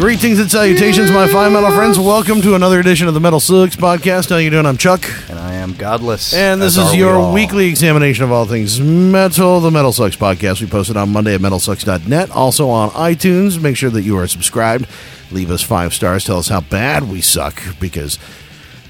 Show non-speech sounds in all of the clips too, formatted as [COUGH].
Greetings and salutations, my fine metal friends. Welcome to another edition of the Metal Sucks podcast. How you doing? I'm Chuck, And I am godless. and this is your weekly examination of all things metal. The Metal Sucks podcast. We posted on Monday at metalsucks.net, also on iTunes. Make sure that you are subscribed. Leave us five stars. Tell us how bad we suck because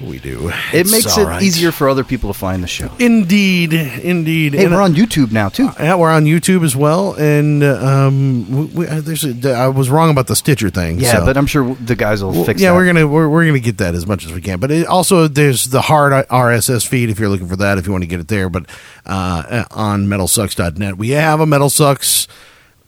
we do. It It's makes it right. easier for other people to find the show. Indeed, indeed. Hey, And, we're on YouTube now too. Yeah, we're on YouTube as well, and uh, um, we, we, uh, there's a, I was wrong about the Stitcher thing. Yeah, so- but I'm sure the guys will Well, fix yeah, that. we're gonna we're, we're gonna get that as much as we can. But it, also, there's the hard RSS feed if you're looking for that. If you want to get it there, but uh, on MetalSucks.net, we have a Metal Sucks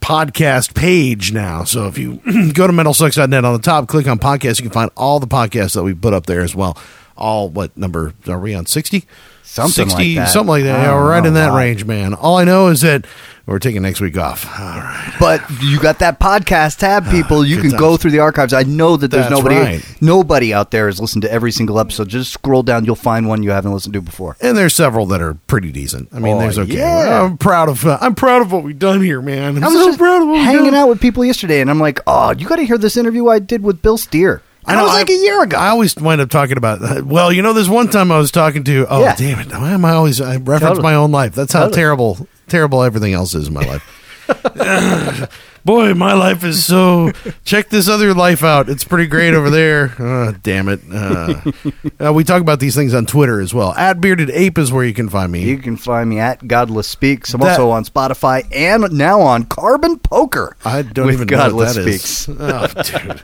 podcast page now. So if you [CLEARS THROAT] go to MetalSucks.net on the top, click on podcast, you can find all the podcasts that we put up there as well. All what number are we on? Sixty. Something like that. something like that. Yeah, we're right in that range, man. All I know is that we're taking next week off. All right. But you got that podcast tab, people. You Good can go through the archives. I know that there's That's nobody, right. nobody out there has listened to every single episode. Just scroll down, you'll find one you haven't listened to before. And there's several that are pretty decent. I mean, Oh, there's okay. yeah. I'm proud of uh, I'm proud of what we've done here, man. I'm I was so proud of what we've hanging out with people yesterday, and I'm like, oh, you got to hear this interview I did with Bill Steer. And I was like a year ago. I always wind up talking about. Well, you know, there's one time I was talking to. Oh, Yeah. damn it! Why am I always? I reference Totally. my own life. That's how Totally. terrible, terrible everything else is in my life. [LAUGHS] [LAUGHS] Boy, my life is so. Check this other life out. It's pretty great over there. Uh, [LAUGHS] damn it. Uh, uh, we talk about these things on Twitter as well. At bearded ape is where you can find me. You can find me at Godless Speaks. I'm That- also on Spotify and now on Carbon Poker. I don't with even know what that is. Speaks. Oh, dude.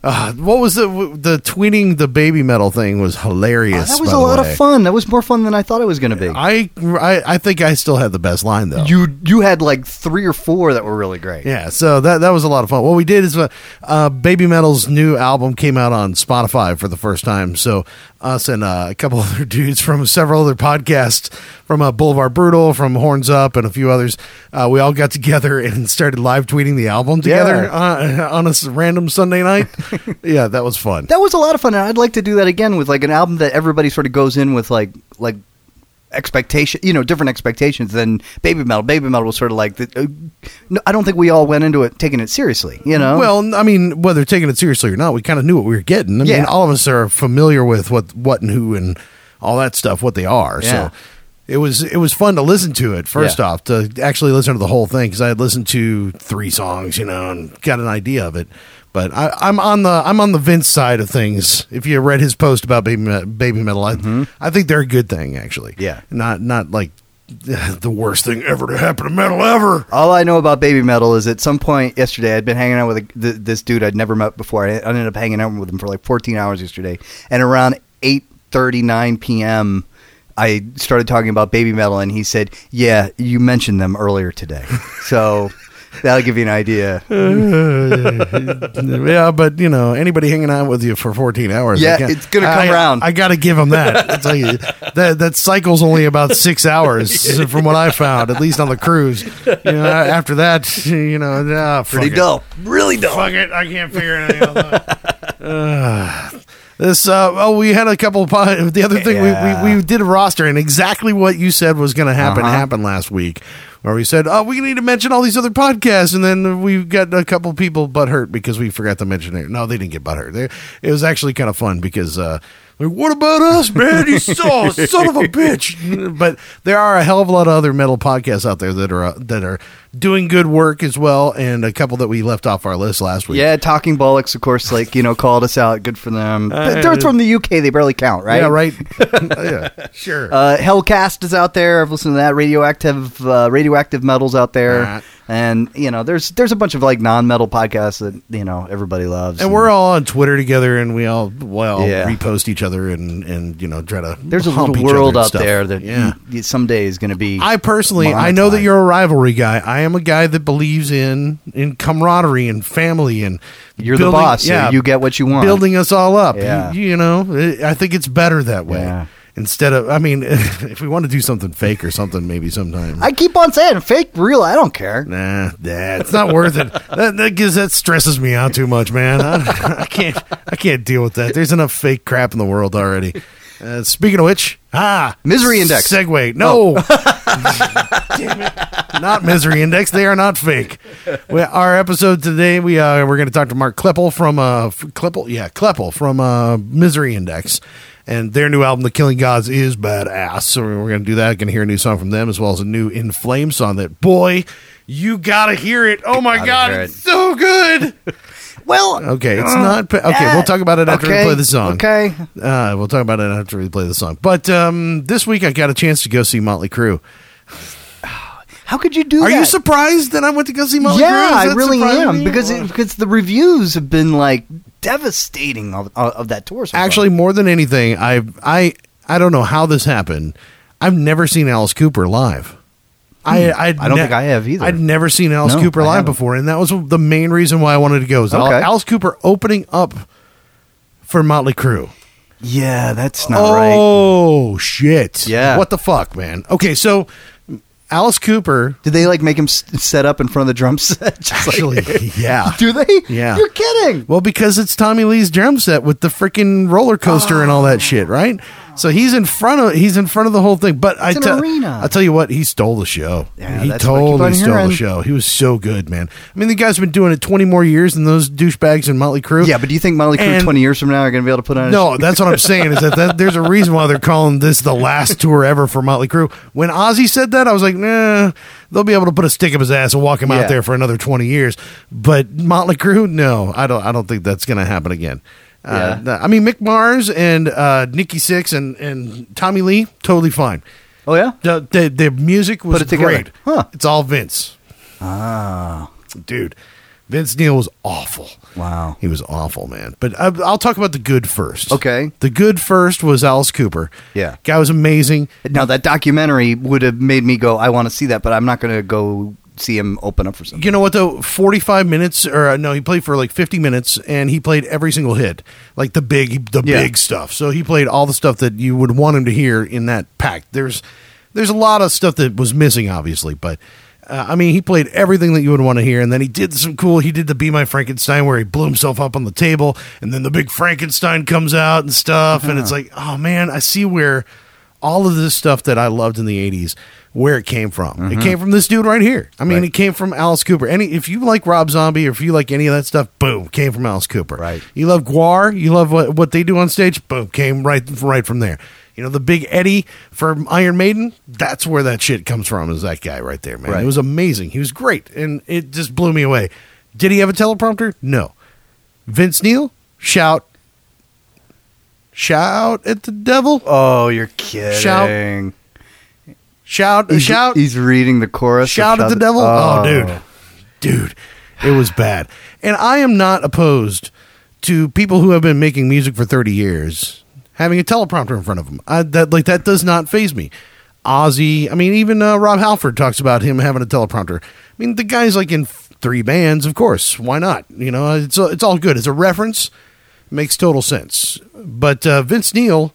Uh, what was the the tweeting the baby metal thing was Oh, hilarious. that was a lot way. of fun. That was more fun than I thought it was going to be. I, I I think I still had the best line though. you you had like three or four that were really great. yeah, so that that was a lot of fun. What we did is uh, uh, Baby Metal's new album came out on Spotify for the first time. So us and uh, a couple [LAUGHS] other dudes from several other podcasts, from uh, Boulevard Brutal, from Horns Up, and a few others, uh, we all got together [LAUGHS] and started live tweeting the album together Yeah. uh, on a random Sunday night. [LAUGHS] yeah, that was fun. That was a lot of fun. And I'd like to do that again with like an album that everybody sort of goes in with like like expectation, you know, different expectations than Baby Metal. Baby Metal was sort of like the, uh, no, I don't think we all went into it taking it seriously, you know. Well, I mean, whether taking it seriously or not, we kind of knew what we were getting. I mean, all of us are familiar with what, what, and who, and all that stuff, what they are. Yeah. So it was it was fun to listen to it. First Yeah. off, to actually listen to the whole thing because I had listened to three songs, you know, and got an idea of it. But I, I'm on the I'm on the Vince side of things. If you read his post about baby baby metal, I, I think they're a good thing actually. Mm-hmm. Yeah. not not like [SIGHS] the worst thing ever to happen to metal ever. All I know about Baby Metal is at some point yesterday I'd been hanging out with a, th- this dude I'd never met before. I ended up hanging out with him for like 14 hours yesterday, and around 8:39 p.m. I started talking about Baby Metal, and he said, "Yeah, you mentioned them earlier today." [LAUGHS] So that'll give you an idea. [LAUGHS] yeah, but you know, anybody hanging out with you for 14 hours, Yeah, it's gonna come I- around. I got to give them that. [LAUGHS] I tell you, that that cycle's only about six hours [LAUGHS] from what I found, at least on the cruise. You know, after that, you know, ah, Pretty it. dull, really dull. Fuck it, I can't figure anything out. Uh, this uh, oh we had a couple of pod- [LAUGHS] the other thing Yeah. we, we we did a roster and exactly what you said was going to happen Uh-huh. happened last week where we said oh we need to mention all these other podcasts and then we got a couple people butt hurt because we forgot to mention it no they didn't get butt hurt they, it was actually kind of fun because uh like, what about us, man? You saw son of a bitch. [LAUGHS] But there are a hell of a lot of other metal podcasts out there that are uh, that are doing good work as well, and a couple that we left off our list last week. Yeah, Talking Bollocks, of course, like you know, called us out. Good for them. Uh, They're from the UK. They barely count, right? Yeah, right. [LAUGHS] [LAUGHS] yeah, sure. Uh, Hellcast is out there. I've listened to that. Radioactive, uh, radioactive metals out there. And you know, there's there's a bunch of like non-metal podcasts that you know everybody loves, And we're all on Twitter together, and we all well Yeah. repost each other, and and you know try to. There's a little world and out stuff. there that yeah. someday is going to be. I personally, I know that you're a rivalry guy. I am a guy that believes in in camaraderie and family and You're the boss, so you get what you want. Building us all up. Yeah. You, you know, I think it's better that way. Yeah. Instead of, I mean, [LAUGHS] if we want to do something fake or something, maybe sometime. I keep on saying fake, real. I don't care. Nah, nah, it's not worth it. [LAUGHS] That, that gives that stresses me out too much, man. I, [LAUGHS] I can't, I can't deal with that. There's enough fake crap in the world already. Uh, speaking of which, ah, Misery Index. Segue. No, damn it, not misery index. They are not fake. We, our episode today, we uh, we're going to talk to Mark Kloeppel from uh, Kloeppel, yeah, Kloeppel from uh, Misery Index. And their new album, The Killing Gods, is badass. So we're going to do that. Going to hear a new song from them as well as a new In Flame song that, boy, you got to hear it. Oh my God, hear it's so good. [LAUGHS] Well, Okay, it's not. pa- Okay, we'll talk about it after okay, we play the song. Okay. Uh, we'll talk about it after we play the song. But um, this week I got a chance to go see Motley Crue. How could you do that? Are that? you surprised that I went to go see Motley yeah, Is I really am because it, because the reviews have been like devastating of, of, that tour. So far. actually more than anything, I I I don't know how this happened. I've never seen Alice Cooper live. I I'd Hmm. I don't think I have either. I'd never seen Alice No, Cooper live before, and that was the main reason why I wanted to go. Al- Okay. Alice Cooper opening up for Motley Crue. yeah, that's not right. oh shit! Yeah. what the fuck, man? Okay, so Alice Cooper Did they like make him s- set up in front of the drum set? [LAUGHS] Just like- actually, [LAUGHS] [LAUGHS] yeah. do they? Yeah. you're kidding. Well, because it's Tommy Lee's drum set with the freaking roller coaster and all that ah. shit, right? So he's in front of he's in front of the whole thing. But I tell arena. I tell you what, he stole the show. Yeah, he that's what I keep totally on stole hearing. the show. He was so good, man. I mean, the guy's been doing it twenty more years than those douchebags in Motley Crue. Yeah, but do you think Motley Crue And- twenty years from now are going to be able to put on? a No, that's what I'm saying. Is that, that there's a reason why they're calling this the last tour ever for Motley Crue. When Ozzy said that, I was like, nah, they'll be able to put a stick up his ass and walk him Yeah. out there for another 20 years. But Motley Crue, no, I don't. I don't think that's going to happen again. Uh, Yeah. I mean, Mick Mars and uh, Nikki Sixx and, and Tommy Lee, totally fine. Oh yeah. The, the, the music was Put it together. great. Huh. It's all Vince. Ah, Dude, Vince Neil was awful. wow. He was awful, man. But I, I'll talk about the good first. Okay. The good first was Alice Cooper. Yeah. Guy was amazing. Now that documentary would have made me go, I want to see that, but I'm not going to go see him open up for something. You know what though? Forty-five minutes, or uh, no, he played for like fifty minutes, and he played every single hit, like the big, the Yeah. big stuff. So he played all the stuff that you would want him to hear in that pack. There's, there's a lot of stuff that was missing, obviously, but. Uh, I mean, he played everything that you would want to hear, and then he did some cool. He did the "Be My Frankenstein" where he blew himself up on the table, and then the big Frankenstein comes out and stuff, and it's like, oh man, I see where all of this stuff that I loved in the '80s, where it came from. It mm-hmm. came from this dude right here. I mean, Right. it came from Alice Cooper. Any if you like Rob Zombie or if you like any of that stuff, boom, came from Alice Cooper. Right. You love Gwar, you love what what they do on stage, boom, came right right from there. You know, the big Eddie from Iron Maiden, that's where that shit comes from, is that guy right there, man. Right. It was amazing. He was great. And it just blew me away. Did he have a teleprompter? No. Vince Neil, shout. Shout at the devil. Oh, you're kidding. Shout. Shout, He's, shout. He's reading the chorus. of Shout at the devil? Oh, Oh, dude. Dude, it was bad. And I am not opposed to people who have been making music for 30 years having a teleprompter in front of them. I, that like that does not faze me. Ozzy, I mean even uh, Rob Halford talks about him having a teleprompter. I mean the guy's like in three bands, of course. Why not? You know, it's it's all good. It's a reference. Makes total sense. But uh, Vince Neil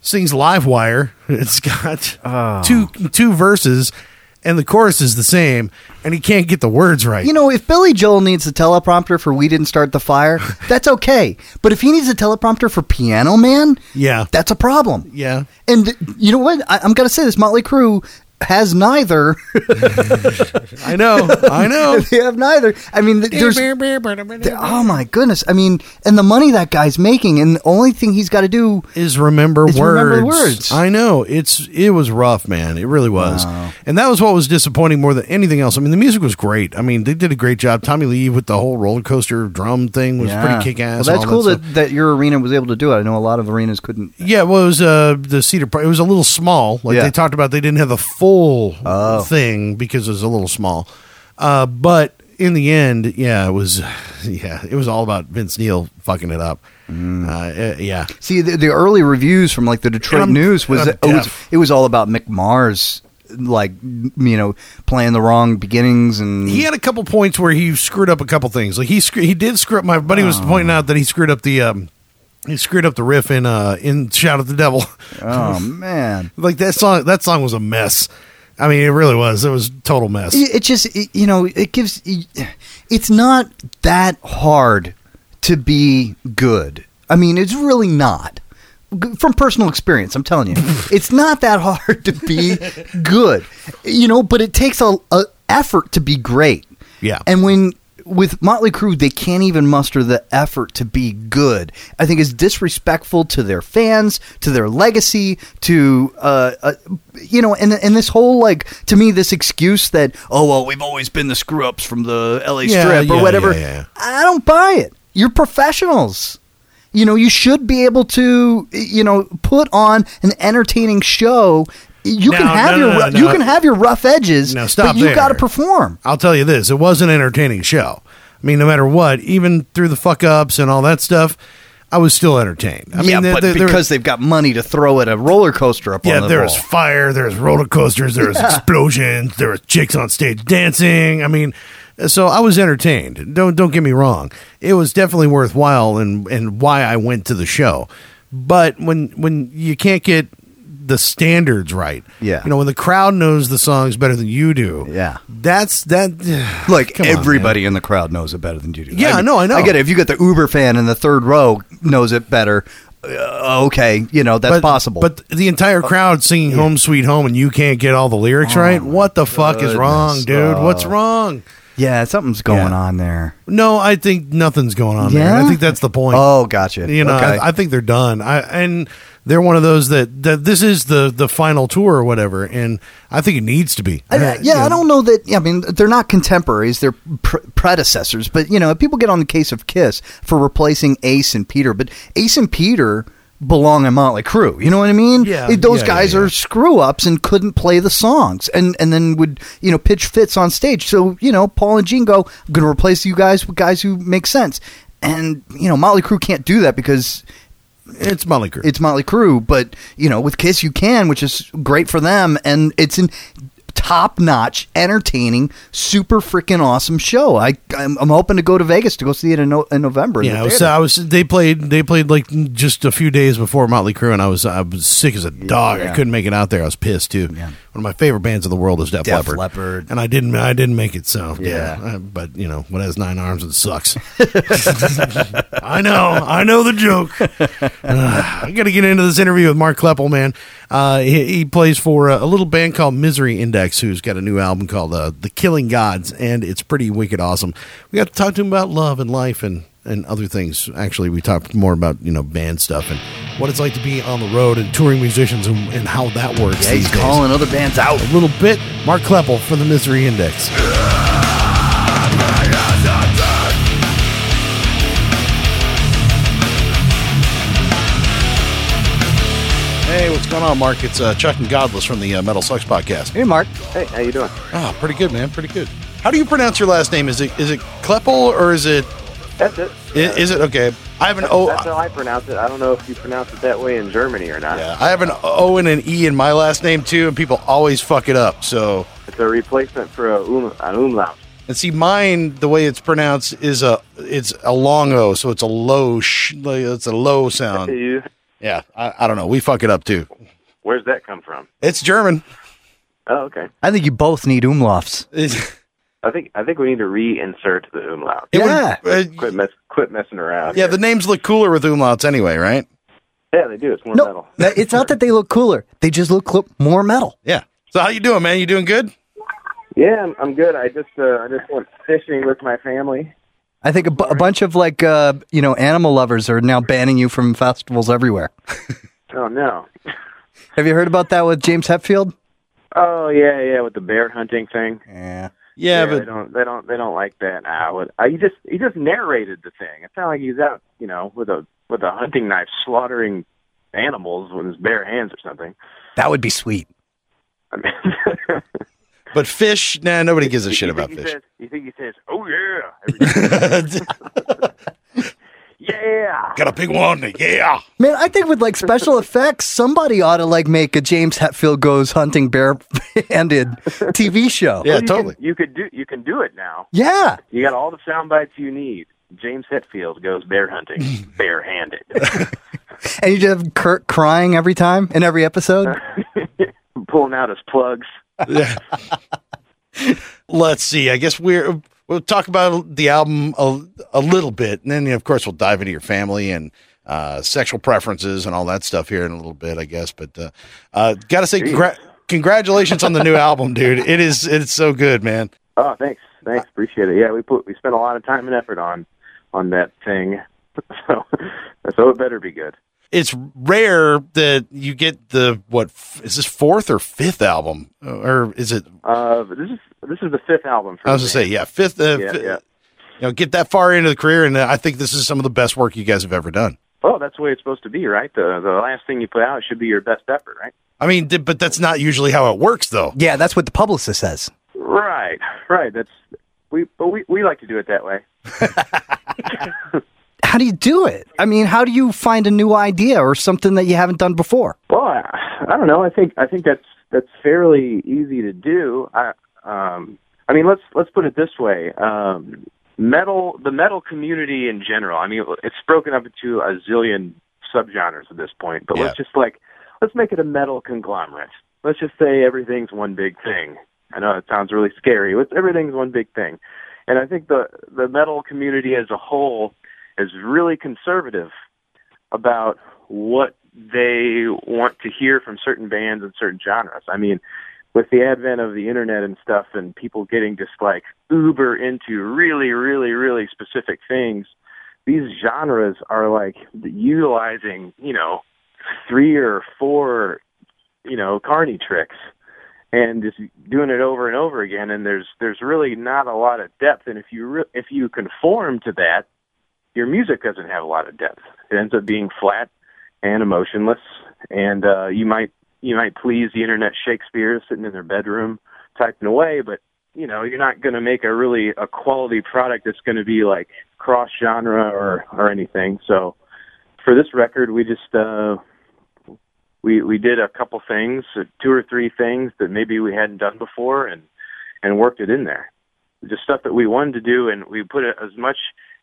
sings Live Wire. [LAUGHS] It's got Oh. two two verses, and the chorus is the same, and he can't get the words right. You know, if Billy Joel needs a teleprompter for "We Didn't Start the Fire," [LAUGHS] that's okay. But if he needs a teleprompter for "Piano Man," yeah, that's a problem. yeah. And you know what? I, I'm going to say this: Motley Crue has neither. [LAUGHS] I know, I know. [LAUGHS] they have neither. I mean, there's. oh my goodness! I mean, and the money that guy's making, and the only thing he's got to do. is remember Is words. remember words. I know it's it was rough, man. It really was, Wow. and that was what was disappointing more than anything else. I mean, the music was great. I mean, they did a great job. Tommy Lee with the whole roller coaster drum thing was Yeah. pretty kick ass. Well, that's cool that, that your arena was able to do it. I know a lot of arenas couldn't. Yeah, well, it was uh, the Cedar Park. It was a little small. Like Yeah. they talked about, they didn't have the full Oh. thing because it was a little small. Uh, but in the end, yeah, it was, [LAUGHS] yeah, it was all about Vince Neil fucking it up. Mm. Uh, uh, yeah, See, the, the early reviews from like the Detroit News was it was, it was all about Mick Mars, like you know, playing the wrong beginnings and he had a couple points where he screwed up a couple things. Like he screw, he did screw up. My buddy Oh. was pointing out that he screwed up the um, he screwed up the riff in uh in Shout at the Devil. oh [LAUGHS] man, like that song that song was a mess. I mean, it really was. It was total mess. it it just it, you know it gives it's not that hard to be good. I mean, it's really not. From personal experience, I'm telling you, [LAUGHS] it's not that hard to be good. You know, but it takes a, a effort to be great. Yeah. And when with Motley Crue, they can't even muster the effort to be good. I think is disrespectful to their fans, to their legacy, to uh, uh you know, and and this whole like to me this excuse that oh well we've always been the screw ups from the L.A. Yeah, Strip or yeah, whatever. yeah, yeah. I don't buy it. You're professionals. You know, you should be able to, you know, put on an entertaining show. You can have no, your no, no, no. you can have your rough edges, Now, stop but you got to perform. I'll tell you this: it was an entertaining show. I mean, no matter what, even through the fuck ups and all that stuff, I was still entertained. I mean, yeah, there- but there- because they've got money to throw at a roller coaster up yeah, on the there was wall. fire, there's roller coasters, there's was explosions, there was chicks on stage dancing. I mean, so I was entertained. Don't don't get me wrong; it was definitely worthwhile and and why I went to the show. But when when you can't get the standards right, Yeah. you know, when the crowd knows the songs better than you do, Yeah. that's that. [SIGHS] Like Come on, everybody in the crowd knows it better than you do. Yeah, mean, no, I know. I get it. If you got the Uber fan in the third row knows it better, uh, okay, you know that's but, possible. But the entire crowd singing "Home Sweet Home" and you can't get all the lyrics right. What the fuck is wrong, Oh, dude? What's Oh. wrong? Yeah, something's going Yeah. on there. No, I think nothing's going on there. I Yeah? think that's the point. Oh, gotcha. you know, Okay. I, I think they're done. I and they're one of those that, that this is the the final tour or whatever, and I think it needs to be. I- yeah, I don't know that. I mean, they're not contemporaries; they're pr- predecessors. But you know, people get on the case of Kiss for replacing Ace and Peter, but Ace and Peter belong in Motley Crue. You know what I mean? Yeah, those yeah, guys yeah, yeah. are screw ups and couldn't play the songs, and and then would you know pitch fits on stage. So you know, Paul and Gene go, "I'm going to replace you guys with guys who make sense." And you know, Motley Crue can't do that because It's Motley Crue. it's Motley Crue, but you know, with Kiss you can, which is great for them, and it's an top notch, entertaining, super freaking awesome show. I I'm, I'm hoping to go to Vegas to go see it in, no, in November. in yeah, the I was. I was. They played. They played like just a few days before Motley Crue, and I was. I was sick as a dog. I yeah. couldn't make it out there. I was pissed too. Yeah. One of my favorite bands in the world is Def, Def Leppard. Leppard. and I didn't. I didn't make it. So yeah. Yeah. Uh, but you know, what has nine arms and sucks. [LAUGHS] I know. I know the joke. Uh, I got to get into this interview with Mark Kloeppel, man. Uh, he, he plays for uh, a little band called Misery Index, who's got a new album called uh, "The Killing Gods," and it's pretty wicked awesome. We got to talk to him about love and life and and other things. Actually, we talked more about you know band stuff and what it's like to be on the road and touring musicians and, and how that works. yeah, he's days. calling other bands out. a little bit. Mark Kloeppel for the Misery Index. Hey, what's going on, Mark? It's uh, Chuck and Godless from the uh, Metal Sucks podcast. Hey, Mark. Hey, how you doing? Oh, pretty good, man. Pretty good. How do you pronounce your last name? Is it is it Kleppel or is it That's it. is, is it okay? I have an That's, O. that's how I pronounce it. I don't know if you pronounce it that way in Germany or not. Yeah, I have an O and an E in my last name too, and people always fuck it up. So, It's a replacement for a um, an umlaut. and see, mine the way it's pronounced is a it's a long O, so it's a low sh, it's a low sound. Yeah, I, I don't know. We fuck it up too. where's that come from? It's German. Oh, okay. I think you both need umlauts. [LAUGHS] It, I think I think we need to reinsert the umlaut. it would- Yeah. uh, Quit mess, quit messing around. yeah, here. the names look cooler with umlauts anyway, right? yeah, they do. It's more No, metal. [LAUGHS] that- it's not that they look cooler; they just look cl- more metal. Yeah. So how you doing, man? You doing good? Yeah, I'm, I'm good. I just uh, I just went fishing with my family. I think a, bu- a bunch of like uh, you know animal lovers are now banning you from festivals everywhere. [LAUGHS] Oh no. Have you heard about that with James Hetfield? Oh yeah, yeah, with the bear hunting thing. Yeah. Yeah, they but don't they don't they don't like that. Ah, what, uh, he just he just narrated the thing. It sounded like he's out, you know, with a with a hunting knife slaughtering animals with his bare hands or something. That would be sweet. I mean, [LAUGHS] But fish, nah, nobody gives a shit about fish. Says, you think he says, "Oh yeah, [LAUGHS] every time. [LAUGHS] yeah"? Got a big one, yeah. Man, I think with like special [LAUGHS] effects, somebody ought to like make a James Hetfield goes hunting bare-handed TV show. Yeah, Well, you totally. Can, you could do you can do it now. Yeah. You got all the sound bites you need. James Hetfield goes bear hunting, [LAUGHS] barehanded. [LAUGHS] And you just have Kurt crying every time in every episode. Pulling out his plugs. Yeah. Let's see. I guess we're we'll talk about the album a, a little bit, and then of course we'll dive into your family and uh, sexual preferences and all that stuff here in a little bit, I guess. But uh, uh, gotta say, congra- congratulations on the new album, dude. It is it's so good, man. Oh, thanks, thanks, appreciate it. Yeah, we put we spent a lot of time and effort on on that thing, [LAUGHS] so so it better be good. It's rare that you get the what is this fourth or fifth album, or is it? Uh, this is this is the fifth album. For I was gonna say, yeah, fifth. Uh, Yeah, fi- yeah. You know, get that far into the career, and uh, I think this is some of the best work you guys have ever done. Oh, that's the way it's supposed to be, right? The the last thing you put out should be your best effort, right? I mean, di- but that's not usually how it works, though. Yeah, that's what the publicist says. Right, right. That's we, but we we like to do it that way. [LAUGHS] How do you do it? I mean, how do you find a new idea or something that you haven't done before? Well, I, I don't know. I think I think that's that's fairly easy to do. I um I mean, let's let's put it this way. Um metal the metal community in general. I mean, it's broken up into a zillion subgenres at this point, but Yeah. let's just like let's make it a metal conglomerate. Let's just say everything's one big thing. I know it sounds really scary. Let's everything's one big thing. And I think the the metal community as a whole is really conservative about what they want to hear from certain bands and certain genres. I mean, with the advent of the internet and stuff and people getting just like uber into really, really, really specific things, these genres are like utilizing, you know, three or four, you know, carny tricks and just doing it over and over again. And there's there's really not a lot of depth. And if you re- if you conform to that your music doesn't have a lot of depth. It ends up being flat and emotionless, and uh, you might you might please the internet Shakespeare sitting in their bedroom typing away, but you know you're not going to make a really a quality product that's going to be like cross genre or or anything. So for this record, we just uh, we we did a couple things, two or three things that maybe we hadn't done before, and and worked it in there. Just stuff that we wanted to do, and we put as much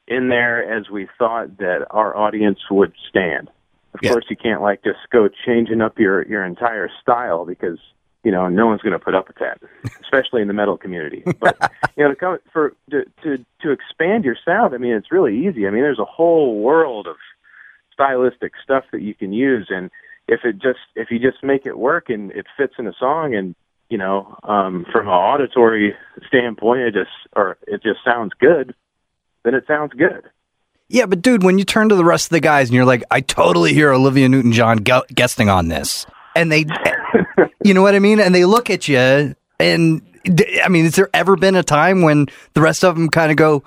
in there as we thought that our audience would stand. Of Yeah. course, you can't like just go changing up your your entire style because you know no one's going to put up with that, [LAUGHS] especially in the metal community. But you know, to come for to to to expand your sound, I mean, it's really easy. I mean, there's a whole world of stylistic stuff that you can use, and if it just if you just make it work and it fits in a song and you know um from an auditory standpoint it just or it just sounds good then it sounds good Yeah, but dude, when you turn to the rest of the guys and you're like, I totally hear Olivia Newton John gu- guesting on this, and they, [LAUGHS] you know what I mean, and they look at you, and d- I mean, has there ever been a time when the rest of them kind of go,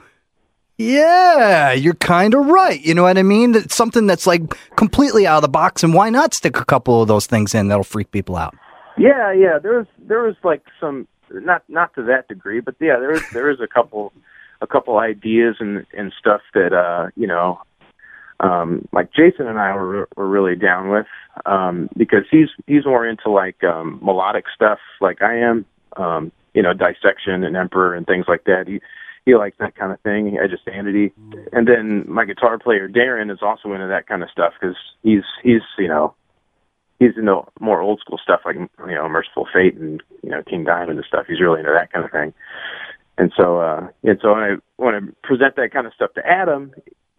yeah, you're kind of right. You know what I mean? That's something that's like completely out of the box, and why not stick a couple of those things in that'll freak people out? yeah yeah there was there was like some not not to that degree but yeah there was there was a couple a couple ideas and and stuff that uh you know um like Jason and I were were really down with um because he's he's more into like um melodic stuff like I am um you know dissection and emperor and things like that. He he likes that kind of thing. Edge of sanity. And then my guitar player Darren is also into that kind of stuff because he's he's you know he's into more old school stuff like you know Mercyful Fate and you know king diamond and stuff. He's really into that kind of thing and so uh and so when i when i present that kind of stuff to adam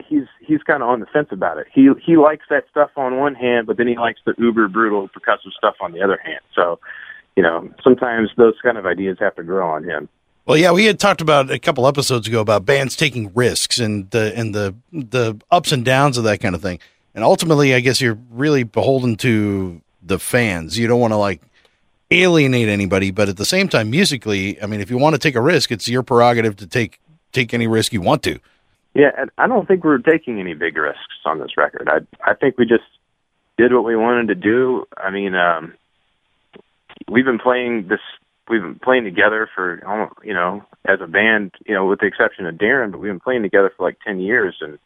he's he's kind of on the fence about it he he likes that stuff on one hand but then he likes the uber brutal percussive stuff on the other hand so you know sometimes those kind of ideas have to grow on him Well, yeah, we had talked about a couple episodes ago about bands taking risks and the and the the ups and downs of that kind of thing. And ultimately, I guess you're really beholden to the fans. You don't want to like alienate anybody, but at the same time, musically, I mean, if you want to take a risk, it's your prerogative to take take any risk you want to. Yeah, and I don't think we're taking any big risks on this record. I I think we just did what we wanted to do. I mean, um we've been playing this we've been playing together for almost, you know, as a band, you know, with the exception of Darren, but we've been playing together for like 10 years. And,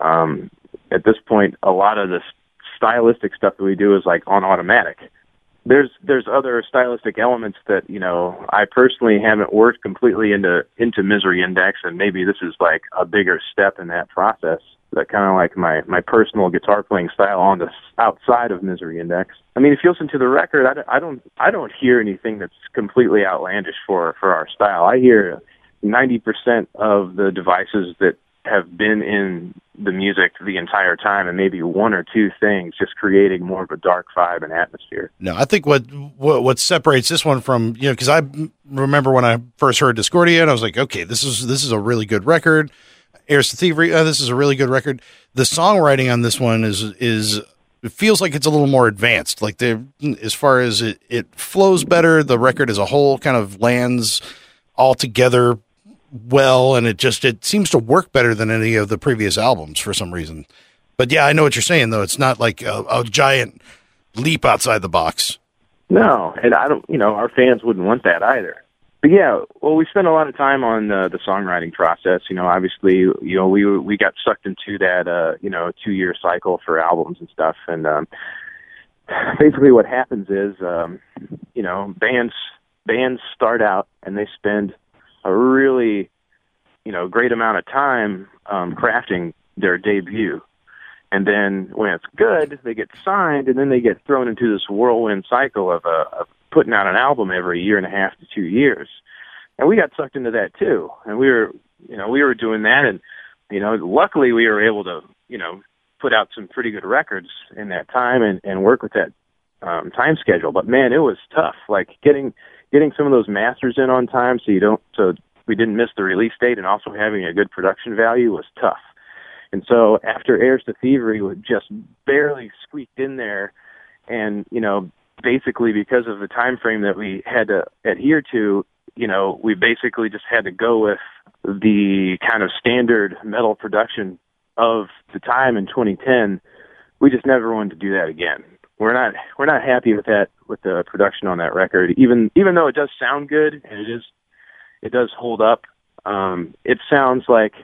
um, at this point, a lot of the stylistic stuff that we do is like on automatic. There's, there's other stylistic elements that, you know, I personally haven't worked completely into, into Misery Index. And maybe this is like a bigger step in that process that kind of like my my personal guitar playing style on the outside of Misery Index. I mean, if you listen to the record, I, I don't I don't hear anything that's completely outlandish for for our style. I hear ninety percent of the devices that have been in the music the entire time, and maybe one or two things just creating more of a dark vibe and atmosphere. No, I think what what, what separates this one from you know because I remember when I first heard Discordia, and I was like, okay, this is this is a really good record Heirs to Thievery. Oh, this is a really good record. The songwriting on this one is is it feels like it's a little more advanced. Like the as far as it it flows better. The record as a whole kind of lands all together well, and it just it seems to work better than any of the previous albums for some reason. But yeah, I know what you're saying though. It's not like a, a giant leap outside the box. No, and I don't. You know, our fans wouldn't want that either but yeah, well, we spent a lot of time on the songwriting process. You know, obviously, you know, we we got sucked into that, uh, you know, two year cycle for albums and stuff. And um, basically, what happens is, um, you know, bands bands start out and they spend a really, you know, great amount of time um, crafting their debut. And then when it's good, they get signed, and then they get thrown into this whirlwind cycle of, uh, of putting out an album every year and a half to two years. And we got sucked into that too. And we were, you know, we were doing that and, you know, luckily we were able to, you know, put out some pretty good records in that time and, and work with that um, time schedule. But man, it was tough. Like getting, getting some of those masters in on time so you don't, so we didn't miss the release date and also having a good production value was tough. And so after Heirs to Thievery was just barely squeaked in there and, you know, basically because of the time frame that we had to adhere to, you know, we basically just had to go with the kind of standard metal production of the time in 2010. We just never wanted to do that again. We're not we're not happy with that with the production on that record. Even even though it does sound good and it is it does hold up. Um, it sounds like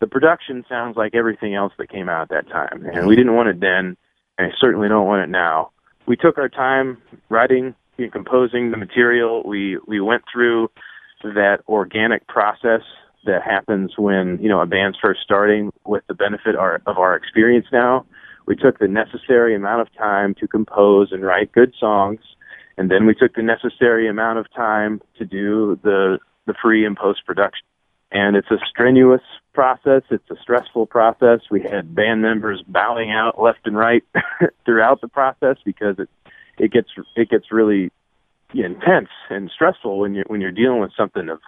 the production sounds like everything else that came out at that time, and we didn't want it then, and I certainly don't want it now we took our time writing and composing the material. We we went through that organic process that happens when you know a band's first starting with the benefit of our experience now. We took the necessary amount of time to compose and write good songs, and then we took the necessary amount of time to do the the free and post production and it's a strenuous process. It's a stressful process. We had band members bowing out left and right [LAUGHS] throughout the process because it it gets it gets really intense and stressful when you're when you're dealing with something of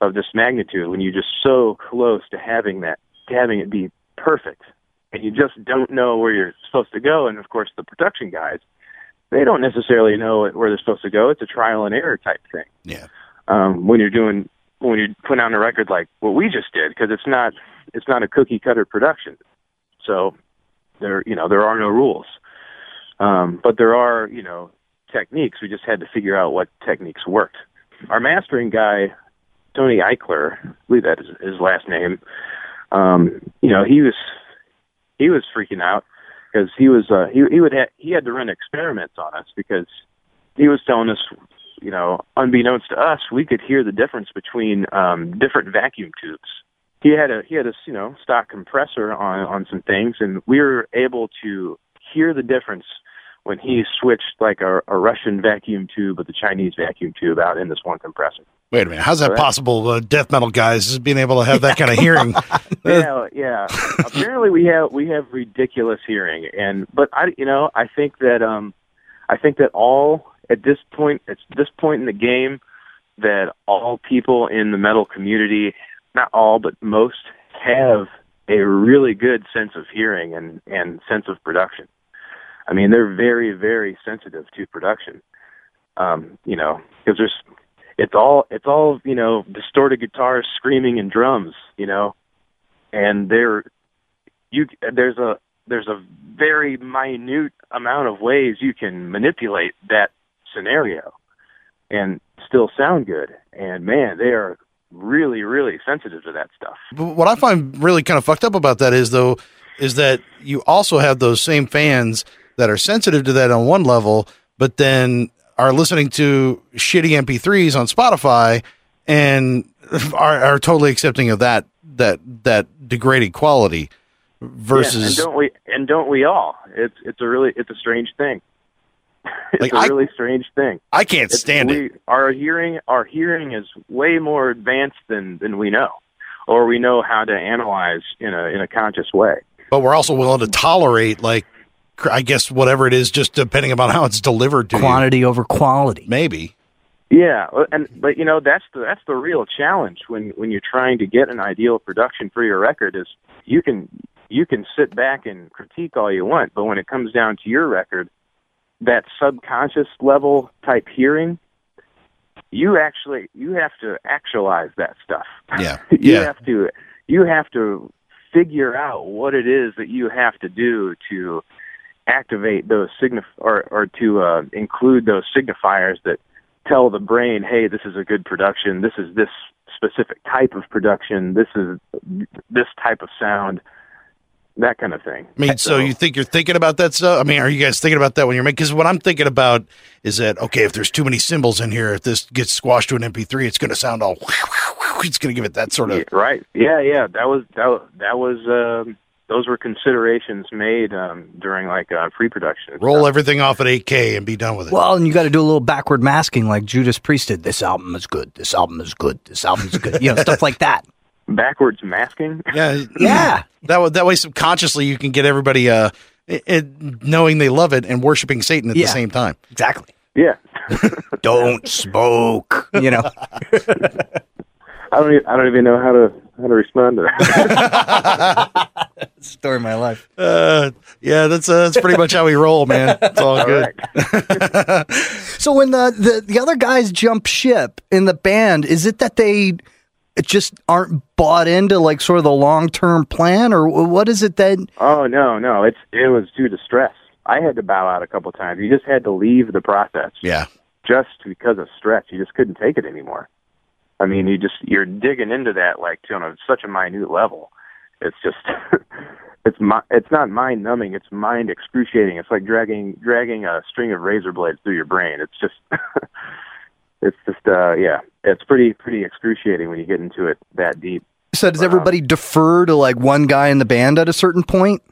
of this magnitude when you're just so close to having that to having it be perfect and you just don't know where you're supposed to go. And of course the production guys they don't necessarily know where they're supposed to go. It's a trial and error type thing. Yeah. Um when you're doing when you're putting out a record like what we just did because it's not it's not a cookie cutter production. So there you know there are no rules. Um but there are you know techniques. We just had to figure out what techniques worked. Our mastering guy tony eichler I believe that is his last name um you know he was he was freaking out because he was uh he he would ha- he had to run experiments on us because he was telling us you know, unbeknownst to us, we could hear the difference between um, different vacuum tubes. He had a he had a you know stock compressor on on some things, and we were able to hear the difference when he switched like a, a Russian vacuum tube with a Chinese vacuum tube out in this one compressor. Wait a minute, how's that possible? Uh, death metal guys is being able to have that kind of hearing. [LAUGHS] yeah, yeah. Apparently, we have we have ridiculous hearing, and but I you know I think that um I think that all at this point, at this point in the game, that all people in the metal community, not all, but most, have a really good sense of hearing and, and sense of production. I mean, they're very, very sensitive to production. Um, you know, because there's, it's all, it's all, you know, distorted guitars, screaming, and drums. You know, and there, you, there's a, there's a very minute amount of ways you can manipulate that scenario. and still sound good. And man, they are really, really sensitive to that stuff. But what I find really kind of fucked up about that is though, is that you also have those same fans that are sensitive to that on one level, but then are listening to shitty MP3s on Spotify and are, are totally accepting of that that that degraded quality versus and don't we and don't we all? It's it's a really it's a strange thing. [LAUGHS] it's Like, a I- really strange thing. I can't It's- stand we, it. Our hearing, our hearing is way more advanced than than we know, or we know how to analyze in a in a conscious way. But we're also willing to tolerate like I guess whatever it is, just depending upon how it's delivered to Quantity over quality. Maybe. Yeah, and but you know that's the that's the real challenge when when you're trying to get an ideal production for your record is you can you can sit back and critique all you want, but when it comes down to your record, that subconscious level type hearing, you actually you have to actualize that stuff. Yeah. [LAUGHS] you Yeah. have to you have to figure out what it is that you have to do to activate those signif or or to uh, include those signifiers that tell the brain, hey, this is a good production. This is this specific type of production. This is this type of sound. That kind of thing. I mean, so you think you're thinking about that stuff? I mean, are you guys thinking about that when you're making? Because what I'm thinking about is that okay, if there's too many cymbals in here, if this gets squashed to an MP3, it's going to sound all. [LAUGHS] It's going to give it that sort of. Yeah, right. Yeah, yeah. That was that. That was. Um, those were considerations made um, during like uh, pre-production. Roll stuff. everything off at 8K and be done with it. Well, and you got to do a little backward masking like Judas Priest did. This album is good. This album is good. This album is good. You know, stuff like that. [LAUGHS] backwards masking. yeah, [LAUGHS] Yeah. That way, that way, subconsciously, you can get everybody uh, it, it- knowing they love it and worshiping Satan at Yeah. the same time. Exactly. Yeah. [LAUGHS] Don't smoke. You know. I don't. Even, I don't even know how to how to respond to that. [LAUGHS] Story of my life. Uh, yeah, that's uh, that's pretty much how we roll, man. It's all All good. right. [LAUGHS] So when the, the the other guys jump ship in the band, is it that they just aren't bought into like sort of the long term plan, or what is it that? Oh no, no. It's it was due to stress. I had to bow out a couple times. You just had to leave the process. Yeah, just because of stress. You just couldn't take it anymore. I mean, you just you're digging into that like on a, such a minute level. It's just [LAUGHS] it's mi- it's not mind numbing. It's mind excruciating. It's like dragging dragging a string of razor blades through your brain. It's just [LAUGHS] it's just uh yeah. It's pretty pretty excruciating when you get into it that deep. So does everybody defer to like one guy in the band at a certain point?